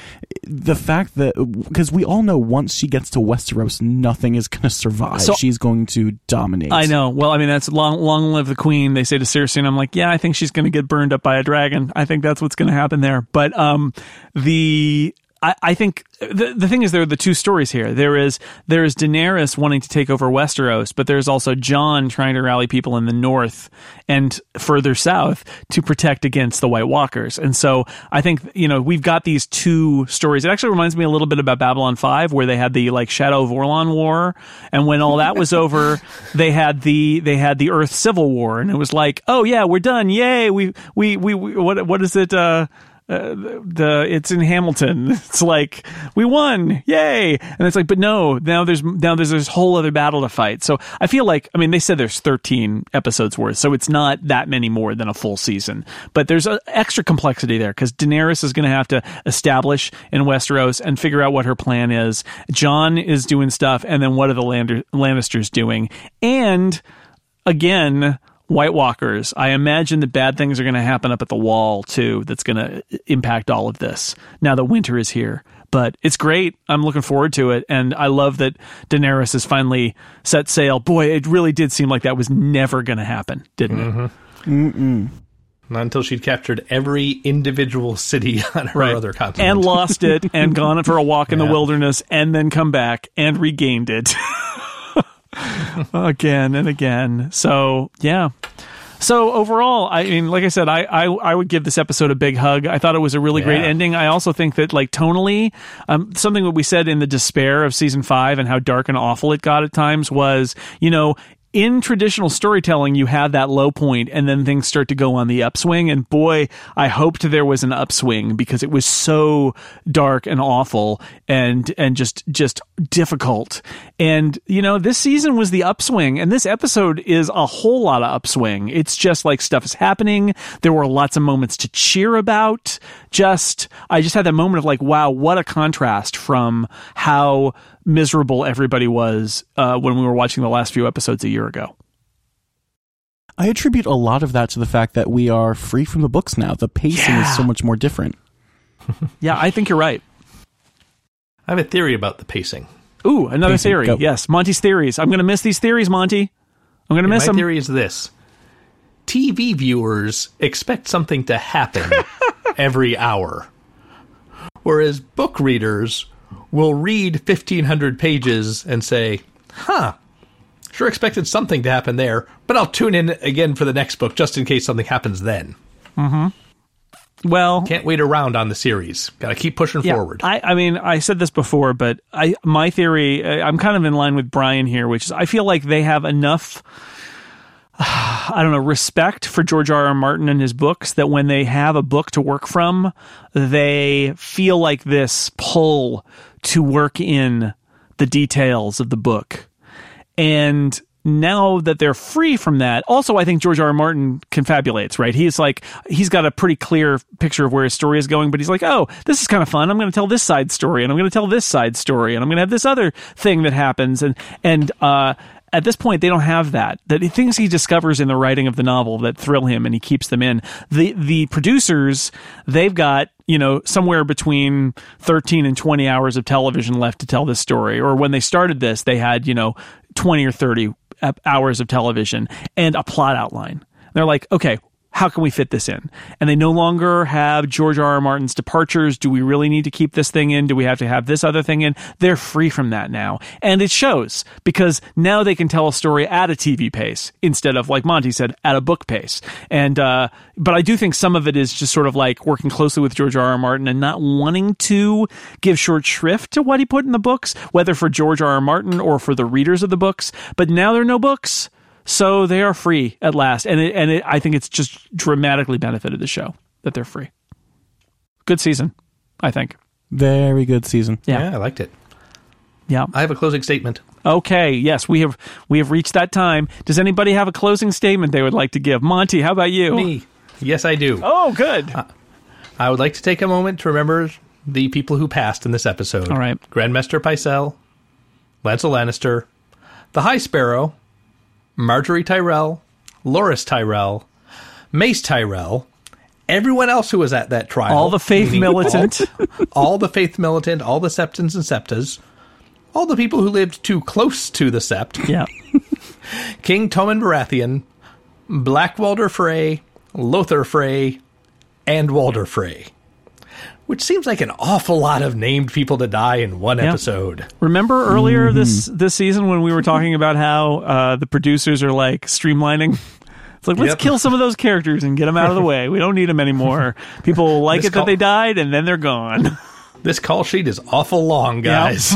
the fact that because we all know once she gets to Westeros, nothing is going to survive. So- She's going to dominate. I know. Well, I mean, that's long, long live the queen. They say to Cersei, and I'm like, yeah, I think she's going to get burned up by a dragon. I think that's what's going to happen there. But um, the I, I think the the thing is there are the two stories here. There is there is Daenerys wanting to take over Westeros, but there's also Jon trying to rally people in the north and further south to protect against the White Walkers. And so I think you know we've got these two stories. It actually reminds me a little bit about Babylon Five, where they had the like Shadow of Orlon War, and when all that was over, [LAUGHS] they had the they had the Earth Civil War, and it was like, oh yeah, we're done, yay, we we we, we what what is it? Uh, uh, the it's in Hamilton. [LAUGHS] It's like we won, yay! And it's like, but no, now there's now there's this whole other battle to fight. So I feel like, I mean, they said there's 13 episodes worth, so it's not that many more than a full season. But there's a extra complexity there because Daenerys is going to have to establish in Westeros and figure out what her plan is. Jon is doing stuff, and then what are the Lannisters doing? And again, White Walkers. I imagine that bad things are going to happen up at the wall too. That's going to impact all of this now that winter is here. But it's great. I'm looking forward to it, and I love that Daenerys has finally set sail. Boy, it really did seem like that was never going to happen, didn't it? Mm-hmm. Not until she'd captured every individual city [LAUGHS] on her other continent. and lost it, and [LAUGHS] gone for a walk in the wilderness, and then come back and regained it [LAUGHS] [LAUGHS] again and again. So yeah. So overall, I mean, like I said, I, I I would give this episode a big hug. I thought it was a really great ending. I also think that like tonally, um, something that we said in the despair of season five and how dark and awful it got at times was, you know. In traditional storytelling, you have that low point and then things start to go on the upswing. And boy, I hoped there was an upswing because it was so dark and awful and, and just, just difficult. And, you know, this season was the upswing and this episode is a whole lot of upswing. It's just like stuff is happening. There were lots of moments to cheer about. Just, I just had that moment of like, wow, what a contrast from how miserable everybody was uh, when we were watching the last few episodes a year ago. I attribute a lot of that to the fact that we are free from the books now. The pacing Yeah. is so much more different. [LAUGHS] yeah, I think you're right. I have a theory about the pacing. Ooh, another Pacing, theory. go. Yes, Monty's theories. I'm going to miss these theories, Monty. I'm going to And miss my them. theory is this: TV viewers expect something to happen [LAUGHS] every hour, whereas book readers will read 1,500 pages and say, "Huh." Sure expected something to happen there, but I'll tune in again for the next book just in case something happens then. Mm-hmm. Well, Can't wait around on the series. Got to keep pushing yeah, forward. I, I mean, I said this before, but I my theory, I'm kind of in line with Brian here, which is I feel like they have enough. [SIGHS] I don't know respect for George R. R. Martin and his books that when they have a book to work from, they feel like this pull to work in the details of the book. And now that they're free from that, also I think George R. R. Martin confabulates, right? He's like he's got a pretty clear picture of where his story is going, but he's like, "Oh, this is kind of fun. I'm going to tell this side story and I'm going to tell this side story and I'm going to have this other thing that happens." And and uh at this point, they don't have that. The things he discovers in the writing of the novel that thrill him, and he keeps them in. The the producers, they've got you know somewhere between thirteen and twenty hours of television left to tell this story. Or when they started this, they had you know twenty or thirty hours of television and a plot outline. They're like, okay, how can we fit this in? And they no longer have George R. R. Martin's departures. Do we really need to keep this thing in? Do we have to have this other thing in? They're free from that now. And it shows because now they can tell a story at a TV pace instead of, like Monty said, at a book pace. And, uh, but I do think some of it is just sort of like working closely with George R. R. Martin and not wanting to give short shrift to what he put in the books, whether for George R. R. Martin or for the readers of the books. But now there are no books. So they are free at last, and it, and it, I think it's just dramatically benefited the show that they're free. Good season, I think. Very good season. Yeah, yeah, I liked it. yeah. I have a closing statement. Okay, yes, we have we have reached that time. Does anybody have a closing statement they would like to give? Monty, how about you? Me. Yes, I do. Oh, good. Uh, I would like to take a moment to remember the people who passed in this episode. All right. Grand Maester Pycelle, Lancel Lannister, the High Sparrow, Margaery Tyrell, Loras Tyrell, Mace Tyrell, everyone else who was at that trial. All the faith militant. All, all the faith militant, all the septons and septas, all the people who lived too close to the sept, yeah, [LAUGHS] King Tommen Baratheon, Black Walder Frey, Lothar Frey, and Walder Frey. Which seems like an awful lot of named people to die in one episode. remember earlier this this season when we were talking about how uh, the producers are like streamlining. [LAUGHS] It's like let's Yep. kill some of those characters and get them out of the way. We don't need them anymore. People will [LAUGHS] like This it that they died, and then they're gone. [LAUGHS] This call sheet is awful long, guys.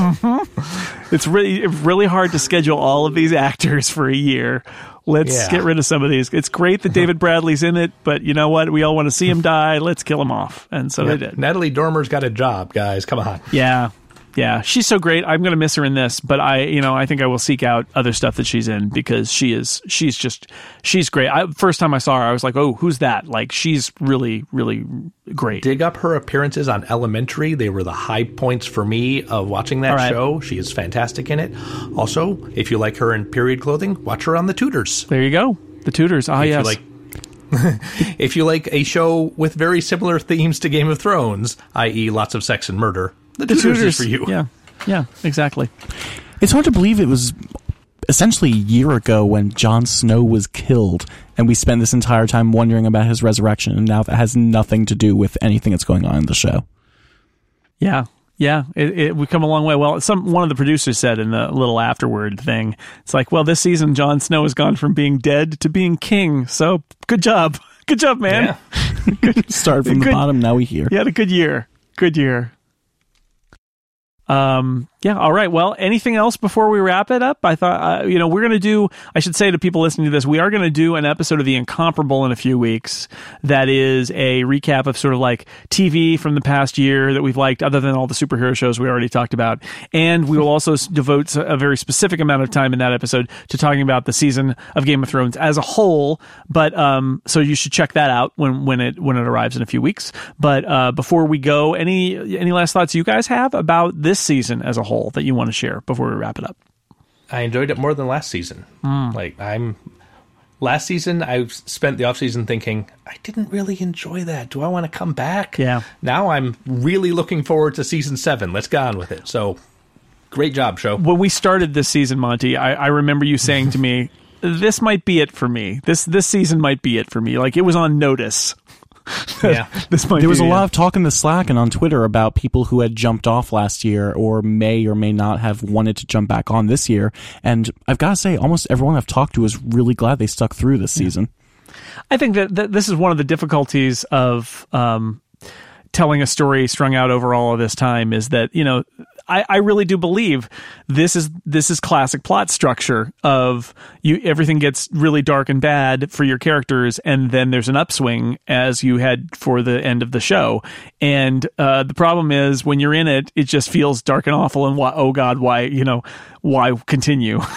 It's really really hard to schedule all of these actors for a year. Let's Yeah. get rid of some of these. It's great that David Bradley's in it, but you know what? We all want to see him die. Let's kill him off, and so they did. Natalie Dormer's got a job, guys. Come on. Yeah, yeah, she's so great. I'm gonna miss her in this, but I, you know, I think I will seek out other stuff that she's in because she is, she's just, she's great. I, first time I saw her, I was like, oh, who's that? Like, she's really, really great. Dig up her appearances on Elementary. They were the high points for me of watching that right. show. She is fantastic in it. Also, if you like her in period clothing, watch her on The Tudors. there you go. The Tudors. Ah, if yes. you like [LAUGHS] if you like a show with very similar themes to Game of Thrones, i.e., lots of sex and murder, the, Tudors for you. [LAUGHS] Yeah, yeah, exactly. It's hard to believe it was essentially a year ago when Jon Snow was killed, and we spent this entire time wondering about his resurrection, and now that has nothing to do with anything that's going on in the show. Yeah, yeah, it, it we come a long way. Well, some one of the producers said in the little afterward thing, it's like, well, this season Jon Snow has gone from being dead to being king. So good job, [LAUGHS] good job, man. Yeah. [LAUGHS] Started from the Good- bottom, now we here. You had a good year. Good year. Um. Yeah. All right. Well, anything else before we wrap it up? I thought, uh, you know, we're going to do. I should say to people listening to this, we are going to do an episode of The Incomparable in a few weeks. That is a recap of sort of like TV from the past year that we've liked, other than all the superhero shows we already talked about. And we will also devote a very specific amount of time in that episode to talking about the season of Game of Thrones as a whole. But um, so you should check that out when when it when it arrives in a few weeks. But uh, before we go, any any last thoughts you guys have about this season as a whole that you want to share before we wrap it up? I enjoyed it more than last season. Hmm. Like I'm Last season, I spent the off season thinking I didn't really enjoy that. Do I want to come back? Yeah. Now I'm really looking forward to season seven. Let's get on with it. So, great job, show. when we started this season, Monty, I, I remember you saying to me, [LAUGHS] "This might be it for me. This this season might be it for me." Like it was on notice. Yeah. [LAUGHS] This might There was be a the lot of talk in the Slack and on Twitter about people who had jumped off last year or may or may not have wanted to jump back on this year. And I've got to say, almost everyone I've talked to is really glad they stuck through this season. I think that, that this is one of the difficulties of um, telling a story strung out over all of this time is that you know I, I really do believe this is this is classic plot structure of you everything gets really dark and bad for your characters and then there's an upswing as you head for the end of the show. And uh, the problem is when you're in it it just feels dark and awful and why oh god why you know why continue? [LAUGHS]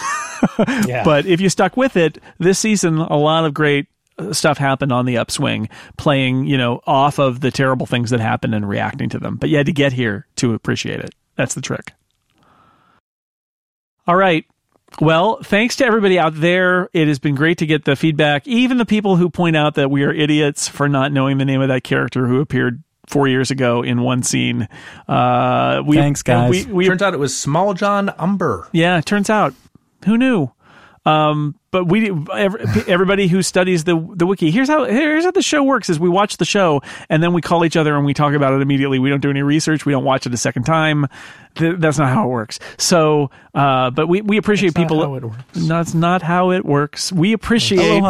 Yeah. but if you stuck with it this season a lot of great uh, stuff happened on the upswing playing you know off of the terrible things that happened and reacting to them. But you had to get here to appreciate it that's the trick all right well thanks to everybody out there it has been great to get the feedback even the people who point out that we are idiots for not knowing the name of that character who appeared four years ago in one scene uh we Thanks, guys. we, we Turns out it was Smalljon Umber. yeah, it turns out. Who knew? Um, but we, every, everybody who studies the the wiki, here's how here's how the show works: is we watch the show and then we call each other and we talk about it immediately. We don't do any research. We don't watch it a second time. Th- that's not how it works. So, uh, but we we appreciate not people. how it works. That's not how it works. We appreciate.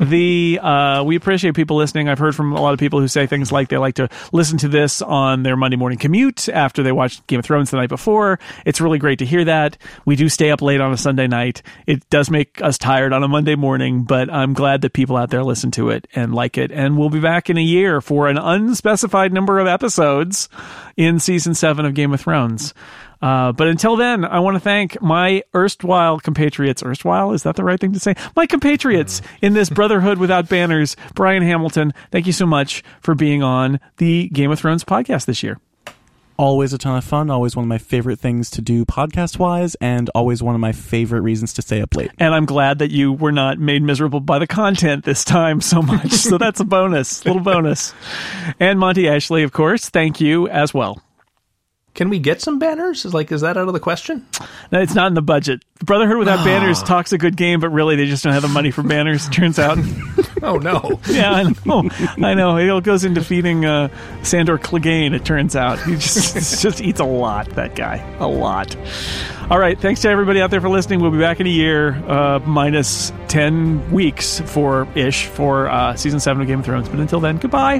The uh, we appreciate people listening. I've heard from a lot of people who say things like they like to listen to this on their Monday morning commute after they watched Game of Thrones the night before. It's really great to hear that. We do stay up late on a Sunday night. It does make us tired on a Monday morning, but I'm glad that people out there listen to it and like it. And we'll be back in a year for an unspecified number of episodes in season seven of Game of Thrones. Uh, but until then, I want to thank my erstwhile compatriots. Erstwhile, is that the right thing to say? My compatriots in this Brotherhood Without Banners. Brian Hamilton, thank you so much for being on the Game of Thrones podcast this year. Always a ton of fun. Always one of my favorite things to do podcast wise, and always one of my favorite reasons to stay up late. And I'm glad that you were not made miserable by the content this time so much. so [LAUGHS] that's a bonus, little bonus. And Monty Ashley, of course, thank you as well. Can we get some banners? Is like, is that out of the question? No, it's not in the budget. Brotherhood Without Banners talks a good game, but really they just don't have the money for banners, it turns out. [LAUGHS] Oh no. [LAUGHS] Yeah, I know. I know. It all goes into feeding uh, Sandor Clegane, it turns out. He just, [LAUGHS] just eats a lot, that guy. A lot. All right. Thanks to everybody out there for listening. We'll be back in a year, uh, minus 10 weeks for ish for uh, season 7 of Game of Thrones. But until then, goodbye.